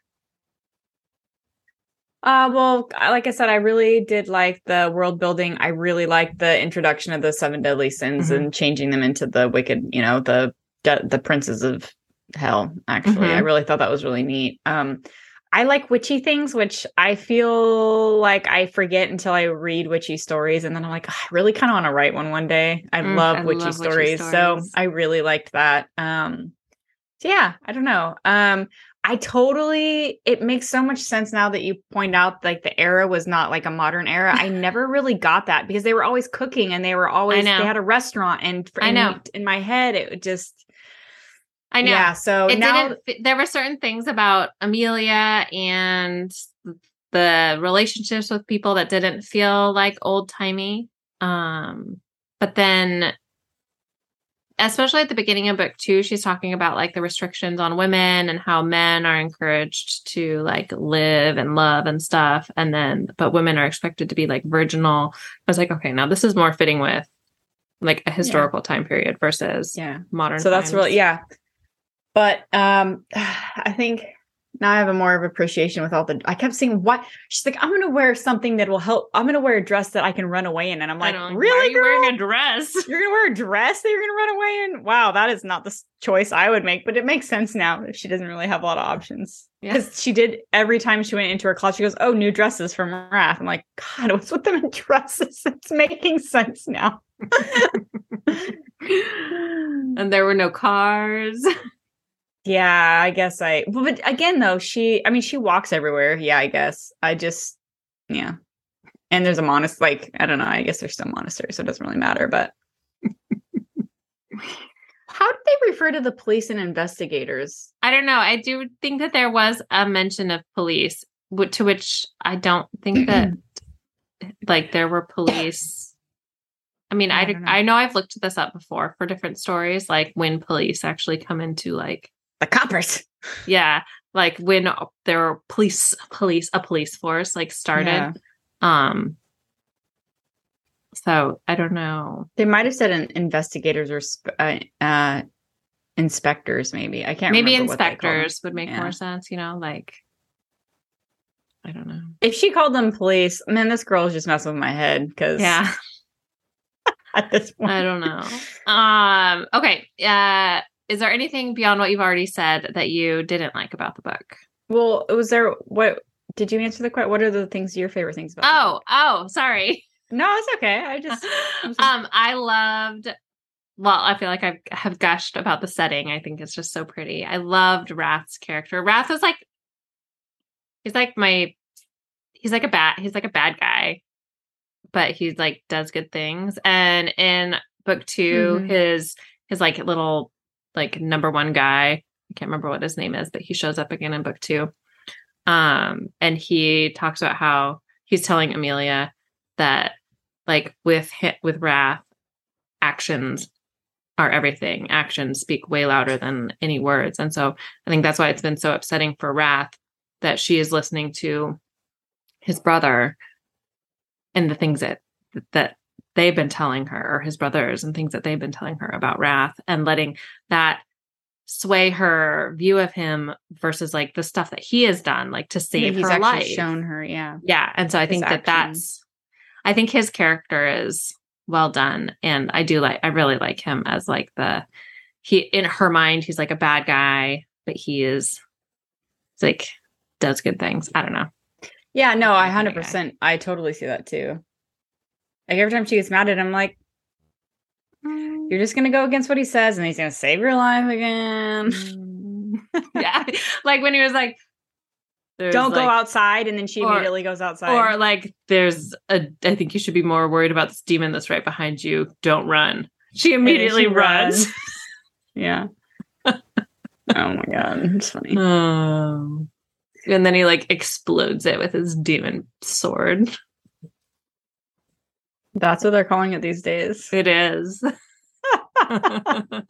Uh, well, like I said, I really did like the world building. I really liked the introduction of the seven deadly sins Mhm. and changing them into the wicked, you know, the the, the princes of hell. Actually, I Mhm. really thought that was really neat. Um, I like witchy things, which I feel like I forget until I read witchy stories, and then I'm like, "Ugh, I really kind of want to write one one day. I Mm, love I witchy love witchy stories, so. I really liked that. Um, so yeah, I don't know. Um, I totally it makes so much sense now that you point out like the era was not like a modern era. I never really got that because they were always cooking and they were always they had a restaurant and I know in my head it would just I know. Yeah, so it now didn't there were certain things about Emilia and the relationships with people that didn't feel like old timey. Um but then especially at the beginning of book two, she's talking about like the restrictions on women and how men are encouraged to like live and love and stuff. And then, but women are expected to be like virginal. I was like, okay, now this is more fitting with like a historical yeah. time period versus yeah modern. So times. that's really, yeah. But um I think now I have a more of appreciation with all the. I kept saying, "What?" She's like, "I'm gonna wear something that will help. I'm gonna wear a dress that I can run away in." And I'm like, "Really? you wearing a dress? You're gonna wear a dress that you're gonna run away in? Wow, that is not the choice I would make, but it makes sense now if she doesn't really have a lot of options. Because yeah. she did every time she went into her closet, she goes, "Oh, new dresses from Wrath." I'm like, God, what's with them in dresses? It's making sense now. and there were no cars. Yeah, I guess I. But again, though, she. I mean, she walks everywhere. Yeah, I guess. I just. Yeah. And there's a monastery. Like I don't know. I guess there's still monastery, so it doesn't really matter. But how did they refer to the police and investigators? I don't know. I do think that there was a mention of police, to which I don't think that like there were police. I mean, I I know. I know I've looked this up before for different stories, like when police actually come into like the coppers. Yeah, like when there were police, police, a police force like started. Yeah. Um. So I don't know. They might have said an investigators or uh, uh, inspectors. Maybe I can't. Maybe inspectors would make yeah. more sense. You know, like I don't know. If she called them police, man, this girl is just messing with my head because yeah. at this point, I don't know. Um. Okay. Uh is there anything beyond what you've already said that you didn't like about the book? Well, was there what did you answer the question? What are the things your favorite things about? Oh, oh, sorry. No, it's okay. I just, um I loved well, I feel like I have gushed about the setting. I think it's just so pretty. I loved Wrath's character. Wrath is like he's like my he's like a bad he's like a bad guy, but he's like does good things. And in book 2, mm-hmm. his his like little like number one guy. I can't remember what his name is, but he shows up again in book two. Um, and he talks about how he's telling Emilia that like with with wrath, actions are everything. Actions speak way louder than any words. And so I think that's why it's been so upsetting for Wrath that she is listening to his brother and the things that that they've been telling her or his brothers and things that they've been telling her about wrath and letting that sway her view of him versus like the stuff that he has done like to save yeah, her life. shown her yeah. Yeah and so i think that that's i think his character is well done and i do like i really like him as like the he in her mind he's like a bad guy but he is like does good things. I don't know. Yeah no i 100% i totally see that too like every time she gets mad at him, I'm like, you're just gonna go against what he says, and he's gonna save your life again. Mm. yeah, like when he was like, "Don't go outside," and then she or, immediately goes outside. Or like, "There's a. I think you should be more worried about this demon that's right behind you. Don't run." She immediately she runs. runs. yeah. oh my god, it's funny. Oh. And then he like explodes it with his demon sword. That's what they're calling it these days. It is. um,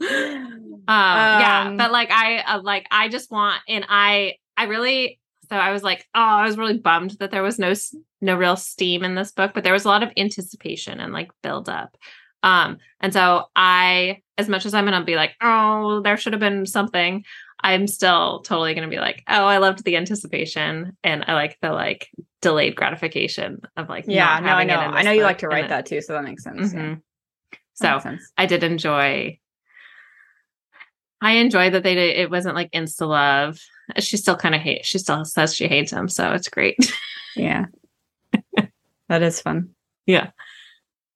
yeah, um, but like I uh, like I just want and I I really so I was like, oh, I was really bummed that there was no no real steam in this book, but there was a lot of anticipation and like build up. Um, and so I, as much as I'm gonna be like, oh, there should have been something, I'm still totally gonna be like, oh, I loved the anticipation and I like the like delayed gratification of like yeah no i know. i know you like to write that too so that makes sense. Mm-hmm. yeah. so makes sense. i did enjoy i enjoyed that they did it wasn't like insta love. She still kind of hates she still says she hates him so it's great. Yeah. That is fun. Yeah.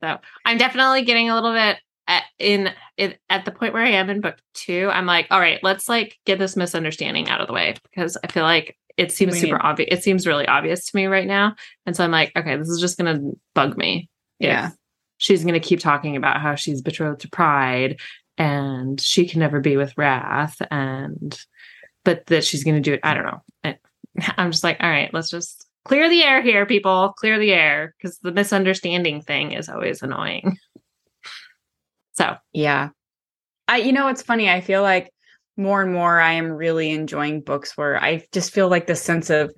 So i'm definitely getting a little bit at, in it, at the point where I am in book two, I'm like, all right, let's like get this misunderstanding out of the way because I feel like it seems We super need- obvious. It seems really obvious to me right now, and so I'm like, okay, this is just gonna bug me. Yeah. she's gonna keep talking about how she's betrothed to Pride and she can never be with Wrath, and but that she's gonna do it. I don't know. I, I'm just like, all right, let's just clear the air here, people. Clear the air because the misunderstanding thing is always annoying. So Yeah. I you know it's funny, I feel like more and more I am really enjoying books where I just feel like the sense of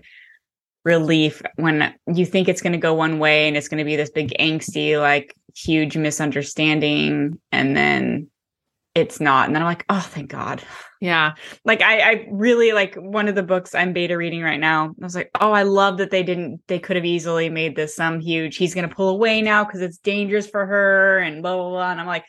relief when you think it's going to go one way and it's going to be this big angsty like huge misunderstanding and then it's not and then I'm like, "Oh, thank God." yeah, Like I I really like one of the books I'm beta reading right now. I was like, "Oh, I love that they didn't they could have easily made this some huge he's going to pull away now cuz it's dangerous for her and blah blah blah." And I'm like,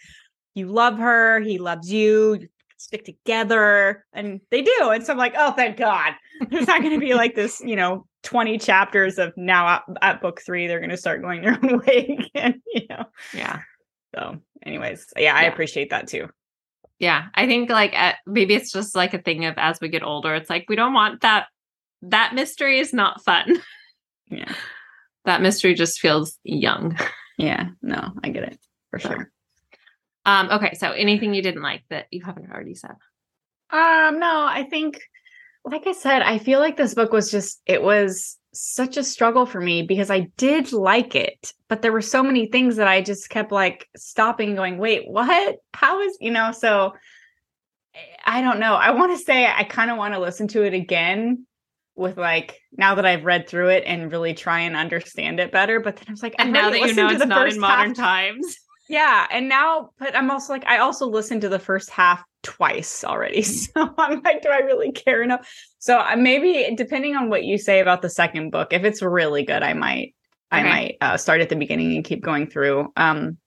you love her, he loves you, you stick together, and they do. And so I'm like, oh, thank God. There's not going to be like this, you know, 20 chapters of now at, at book three, they're going to start going their own way again, you know. yeah. So, anyways, yeah, I appreciate that too. Yeah, I think like at, maybe it's just like a thing of as we get older, it's like we don't want that. That mystery is not fun. Yeah. That mystery just feels young. Yeah. No, I get it for So. sure. Um, okay, so anything you didn't like that you haven't already said? Um, no, I think, like I said, I feel like this book was just, it was such a struggle for me because I did like it, but there were so many things that I just kept like stopping going, wait, what? How is, you know, so I don't know. I want to say I kind of want to listen to it again with like now that I've read through it and really try and understand it better. But then I was like, And now that you know it's not in modern half times. Yeah, and now, but I'm also like, I also listened to the first half twice already, so I'm like, do I really care enough? So uh, maybe depending on what you say about the second book, if it's really good, I might, I might uh, start at the beginning and keep going through. Um,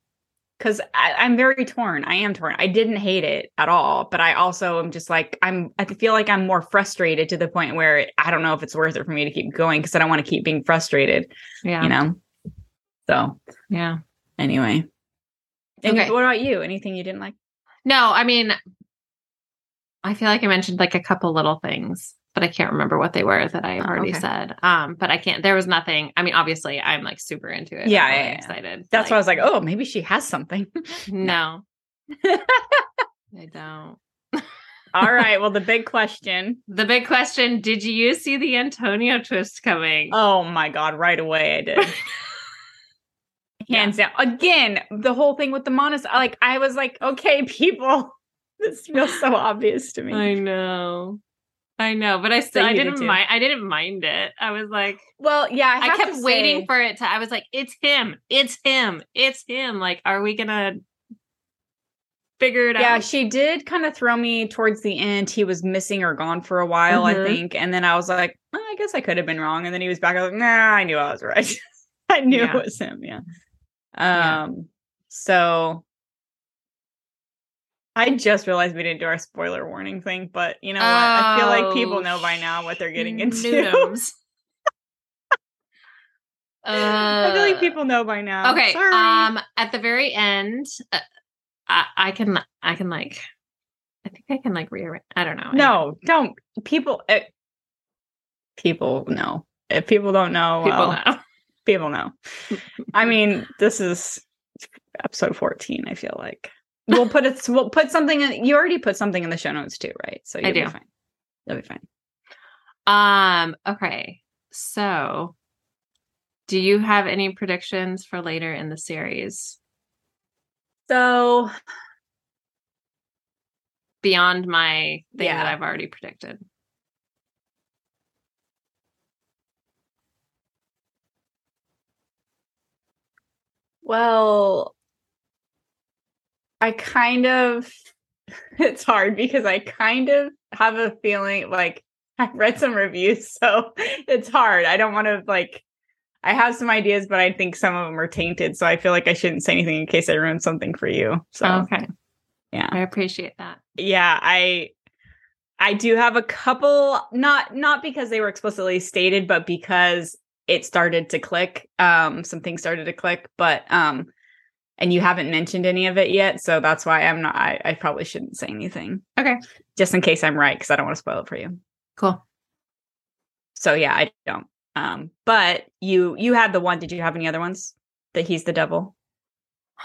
because I'm very torn. I am torn. I didn't hate it at all, but I also am just like I'm. I feel like I'm more frustrated to the point where I don't know if it's worth it for me to keep going because I don't want to keep being frustrated. Yeah. You know. So Yeah. anyway, and Okay. what about you? Anything you didn't like? No, I mean I feel like I mentioned like a couple little things, but I can't remember what they were that I Oh, already okay. said. Um, but I can't there was nothing. I mean, obviously I'm like super into it. Yeah, I'm really yeah, yeah. excited. That's why I was like, oh, maybe she has something. No. I don't. All right. Well, the big question. The big question, did you see the Antonio twist coming? Oh my God. Right away, I did. Hands down. Again, the whole thing with the monos. Like, I was like, okay, people, this feels so obvious to me. I know. I know, but I still I did didn't mind I didn't mind it. I was like well, yeah. I, I, kept waiting say- for it to I was like, it's him. It's him. It's him. Like, are we gonna figure it Yeah, out? Yeah, she did kind of throw me towards the end. He was missing or gone for a while, I Mhm. think. And then I was like, "Oh, I guess I could have been wrong. And then he was back. I was like, nah, I knew I was right. I knew Yeah. it was him. Yeah. Yeah. Um, so I just realized we didn't do our spoiler warning thing, but you know what? I feel like people Oh, know by now what they're getting into. Noodums. I feel like Uh, people know by now. Okay. Sorry. Um, at the very end, uh, I, I can, I can like, I think I can like rearrange. I don't know. no, don't. People, uh, people know. If people don't know, people well, know. People know. I mean, this is episode 14, I feel like. We'll put it we'll put something in you already put something in the show notes too, right? So I you'll be do. fine. You'll be fine. Um. Okay. So, do you have any predictions for later in the series So beyond my thing Yeah. that I've already predicted? Well I kind of it's hard because I kind of have a feeling like I've read some reviews, so it's hard. I don't want to like I have some ideas, but I think some of them are tainted. So I feel like I shouldn't say anything in case I ruin something for you. So okay. yeah. I appreciate that. yeah i i do have a couple not not because they were explicitly stated but because it started to click um some things started to click but um and you haven't mentioned any of it yet, so that's why I'm not. I, I probably shouldn't say anything. Okay. just in case I'm right, because I don't want to spoil it for you. Cool. So yeah, I don't. Um, but you you had the one. Did you have any other ones that he's the devil?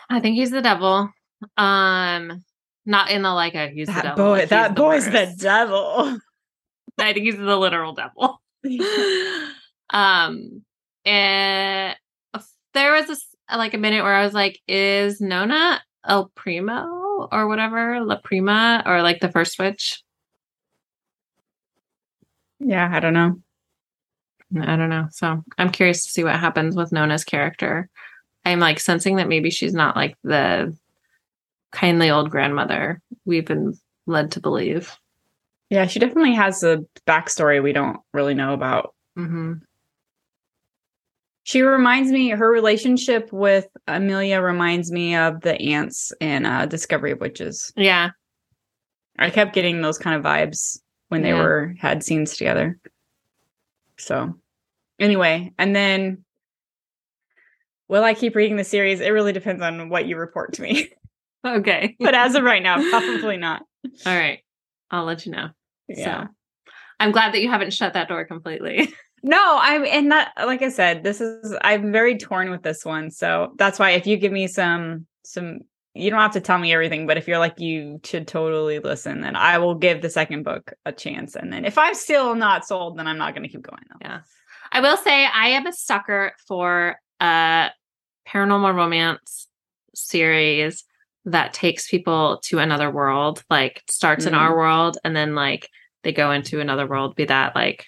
I think he's the devil. Um, not in the like a he's the That devil. boy, like, that the boy's the devil. I think he's the literal devil. um, and there was this like a minute where I was like, "Is Nonna El Primo or whatever La Prima or like the first switch?" yeah, I don't know. I don't know. So I'm curious to see what happens with Nonna's character. I'm like sensing that maybe she's not like the kindly old grandmother we've been led to believe. Yeah, she definitely has a backstory we don't really know about. hmm She reminds me, her relationship with Emilia reminds me of the ants in uh, Discovery of Witches. Yeah. I kept getting those kind of vibes when they Yeah. were had scenes together. So, anyway, and then will I keep reading the series? It really depends on what you report to me. Okay. but as of right now, probably not. All right. I'll let you know. Yeah. So I'm glad that you haven't shut that door completely. No, I'm and that like I said, this is I'm very torn with this one. So that's why if you give me some some you don't have to tell me everything, but if you're like you should totally listen, then I will give the second book a chance. And then if I'm still not sold, then I'm not gonna keep going though. Yeah. I will say I am a sucker for a paranormal romance series that takes people to another world, like starts in Mm. our world and then like they go into another world, be that like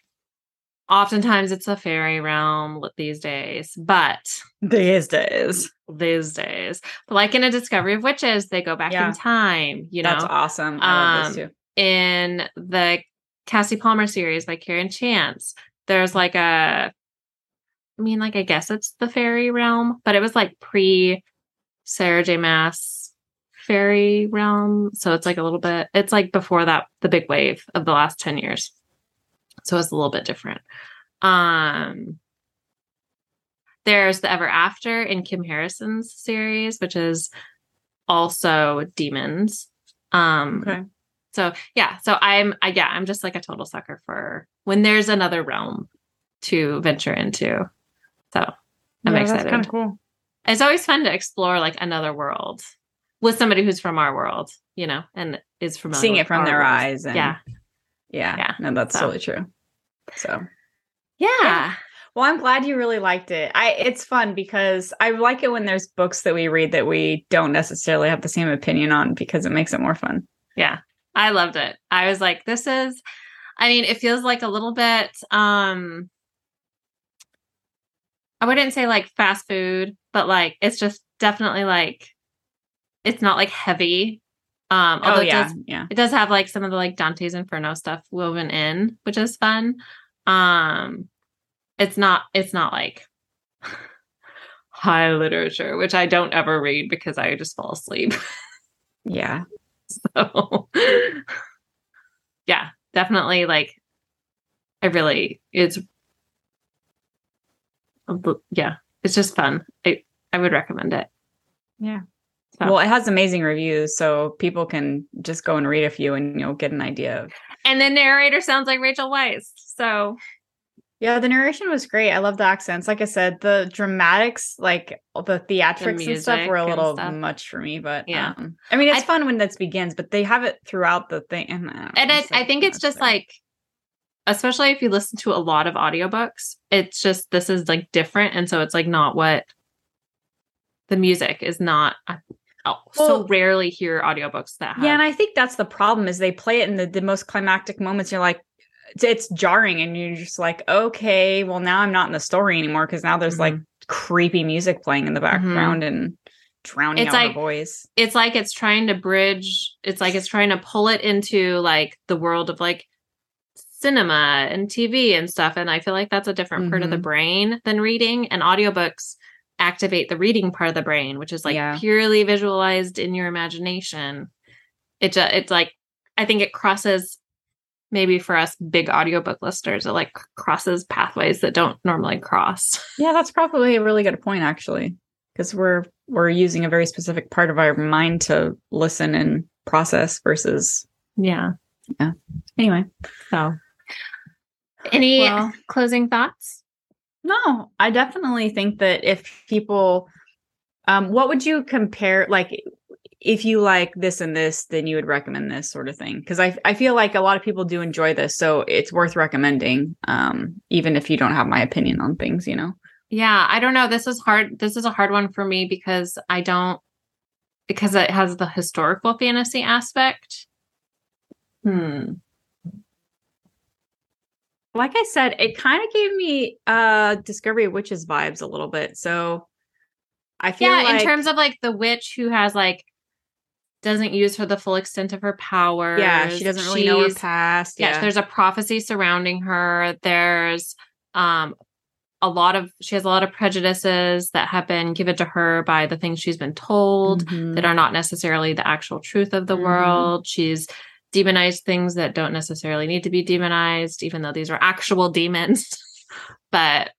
oftentimes it's a fairy realm these days, but These days. these days, but like in a discovery of witches, they go back Yeah. in time, you know That's awesome. I love this Um, too. in the Cassie Palmer series by Karen Chance, there's like a, I mean, like I guess it's the fairy realm, but it was like pre Sarah J. Maas fairy realm. So it's like a little bit, it's like before that, the big wave of the last 10 years. So it's a little bit different. Um, there's the Ever After in Kim Harrison's series, which is also demons. Um, Okay. so yeah, so I'm I, yeah, I'm just like a total sucker for when there's another realm to venture into. So I'm Yeah, excited. kind of cool. It's always fun to explore like another world with somebody who's from our world, you know, and is familiar Seeing it from their world. eyes and Yeah. Yeah. Yeah. No, that's So. totally true. So Yeah. Well, I'm glad you really liked it. I it's fun because I like it when there's books that we read that we don't necessarily have the same opinion on because it makes it more fun. Yeah. I loved it. I was like, this is I mean, it feels like a little bit um I wouldn't say like fast food, but like it's just definitely like it's not like heavy. Um although oh it yeah, does yeah. it does have like some of the like Dante's Inferno stuff woven in, which is fun. Um it's not it's not like high literature, which I don't ever read because I just fall asleep. Yeah. So yeah, definitely like I really it's yeah, it's just fun. I I would recommend it. Yeah. So- Well, it has amazing reviews, so people can just go and read a few and you'll get an idea of. And the narrator sounds like Rachel Weisz. So Yeah, the narration was great. I love the accents. Like I said, the dramatics, like the theatrics and stuff, were a little stuff. much for me. But Yeah. um, I mean, it's I- fun when this begins, but they have it throughout the thing. And, I, don't and I, I think it's just there. like especially if you listen to a lot of audiobooks, it's just this is like different. And so it's like not what the music is not Oh, so rarely hear audiobooks that have Yeah, and I think that's the problem is they play it in the, the most climactic moments. You're like, it's, it's jarring, and you're just like, okay, well now I'm not in the story anymore because now there's like creepy music playing in the background and drowning It's out like- the voice. it's like it's trying to bridge it's like it's trying to pull it into like the world of like cinema and TV and stuff and I feel like that's a different part of the Mhm. brain than reading and audiobooks activate the reading part of the brain which is like Yeah. purely visualized in your imagination it ju- it's like I think it crosses maybe for us big audiobook listeners it like crosses pathways that don't normally cross Yeah, that's probably a really good point actually, because we're we're using a very specific part of our mind to listen and process versus yeah Yeah. anyway. So, any Well- closing thoughts? No, I definitely think that if people, um, what would you compare? Like, if you like this and this, then you would recommend this sort of thing. Because I I feel like a lot of people do enjoy this, so it's worth recommending, um, even if you don't have my opinion on things. You know. Yeah, I don't know. This is hard. This is a hard one for me because I don't because it has the historical fantasy aspect. Hmm. Like I said, it kind of gave me uh Discovery of Witches vibes a little bit. So I feel Yeah, like in terms of like the witch who has like doesn't use her the full extent of her powers. yeah, she doesn't really know her She's- past. Yes, Yeah, there's a prophecy surrounding her. There's um a lot of she has a lot of prejudices that have been given to her by the things she's been told Mhm. that are not necessarily the actual truth of the Mhm. world. She's demonized things that don't necessarily need to be demonized, even though these are actual demons. but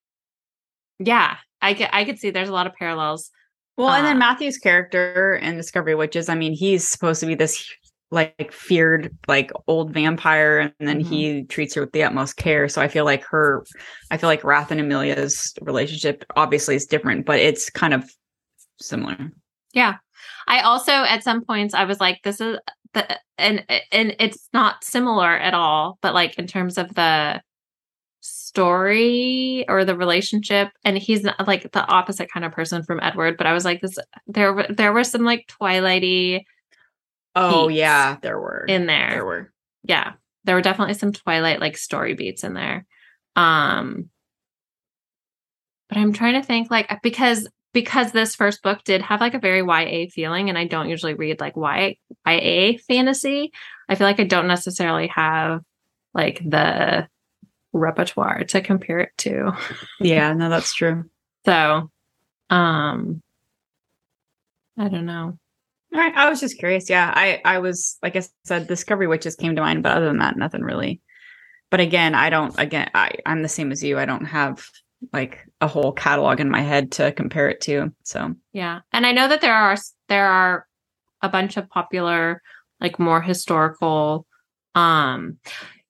yeah, I could I could see there's a lot of parallels. Well, and then Uh, Matthew's character in Discovery Witches, I mean, he's supposed to be this like feared like old vampire and then Mhm. he treats her with the utmost care. So I feel like her I feel like Wrath and Emilia's relationship obviously is different, but it's kind of similar. Yeah. I also at some points I was like, this is the and and it's not similar at all, but like in terms of the story or the relationship, and he's not, like the opposite kind of person from Edward. But I was like, this there were there were some like Twilighty Oh yeah, there were. in there. there were. yeah there were definitely some twilight like story beats in there um but i'm trying to think like because because this first book did have like a very ya feeling and i don't usually read like y ya fantasy i feel like i don't necessarily have like the repertoire to compare it to Yeah, no, that's true. so um i don't know All right. I was just curious. Yeah. I I was like I said, Discovery Witches came to mind, but other than that, nothing really. But again, I don't again, I, I'm the same as you. I don't have like a whole catalog in my head to compare it to. So Yeah. And I know that there are there are a bunch of popular like more historical um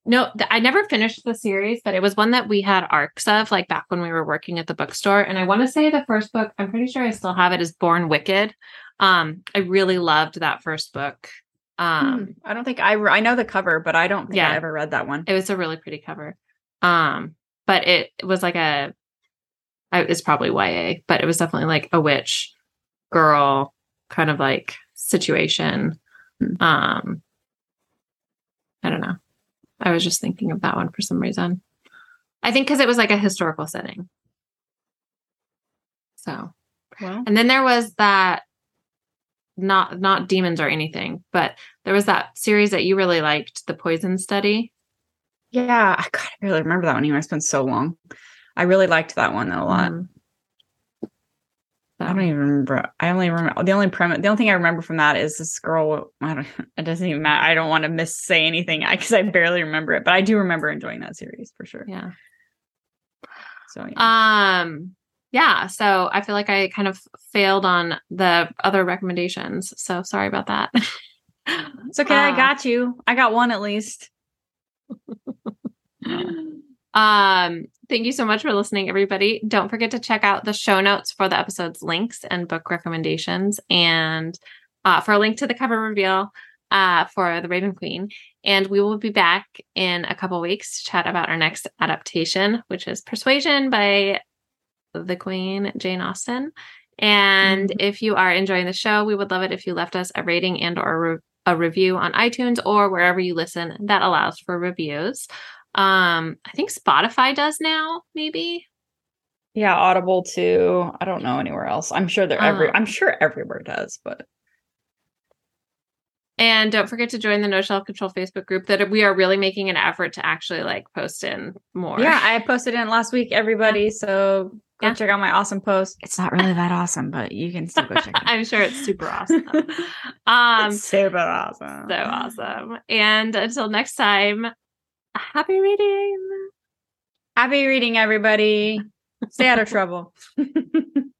no, I never finished the series, but it was one that we had arcs of like back when we were working at the bookstore and I want to say the first book, I'm pretty sure I still have it is Born Wicked. Um I really loved that first book. Um Hmm, I don't think I re- I know the cover, but I don't think Yeah. I ever read that one. it was a really pretty cover. Um but it, it was like a I- it's probably YA, but it was definitely like a witch girl kind of like situation. Hmm. Um I don't know. I was just thinking of that one for some reason. I think because it was like a historical setting. So Well, and then there was that not not demons or anything, but there was that series that you really liked, the poison study. yeah, I God, I really remember that one. Even it's been so long. I really liked that one a lot. Mhm. I don't even remember. I only remember the only premise. The only thing I remember from that is this girl. I don't. It doesn't even matter. I don't want to miss say anything because I barely remember it, but I do remember enjoying that series for sure. Yeah. So yeah. Um yeah, so I feel like I kind of failed on the other recommendations. So sorry about that. it's okay. I uh, got you. I got one at least. Um, thank you so much for listening, everybody. Don't forget to check out the show notes for the episode's links and book recommendations, and uh, for a link to the cover reveal uh, for the Raven Queen. And we will be back in a couple weeks to chat about our next adaptation, which is Persuasion by the Queen Jane Austen. And if you are enjoying the show, we would love it if you left us a rating and or re- a review on iTunes or wherever you listen that allows for reviews. Um, I think Spotify does now, maybe. Yeah, Audible too. I don't know anywhere else. I'm sure they're every. Oh. I'm sure everywhere does, but And don't forget to join the No Shelf Control Facebook group that we are really making an effort to actually like post in more. yeah, I posted in last week, everybody. So go Yeah. check out my awesome post. It's not really that awesome, but you can still go check it. out. I'm sure it's super awesome. um it's super awesome. so awesome. And until next time, happy reading. Happy reading, everybody. Stay out of trouble.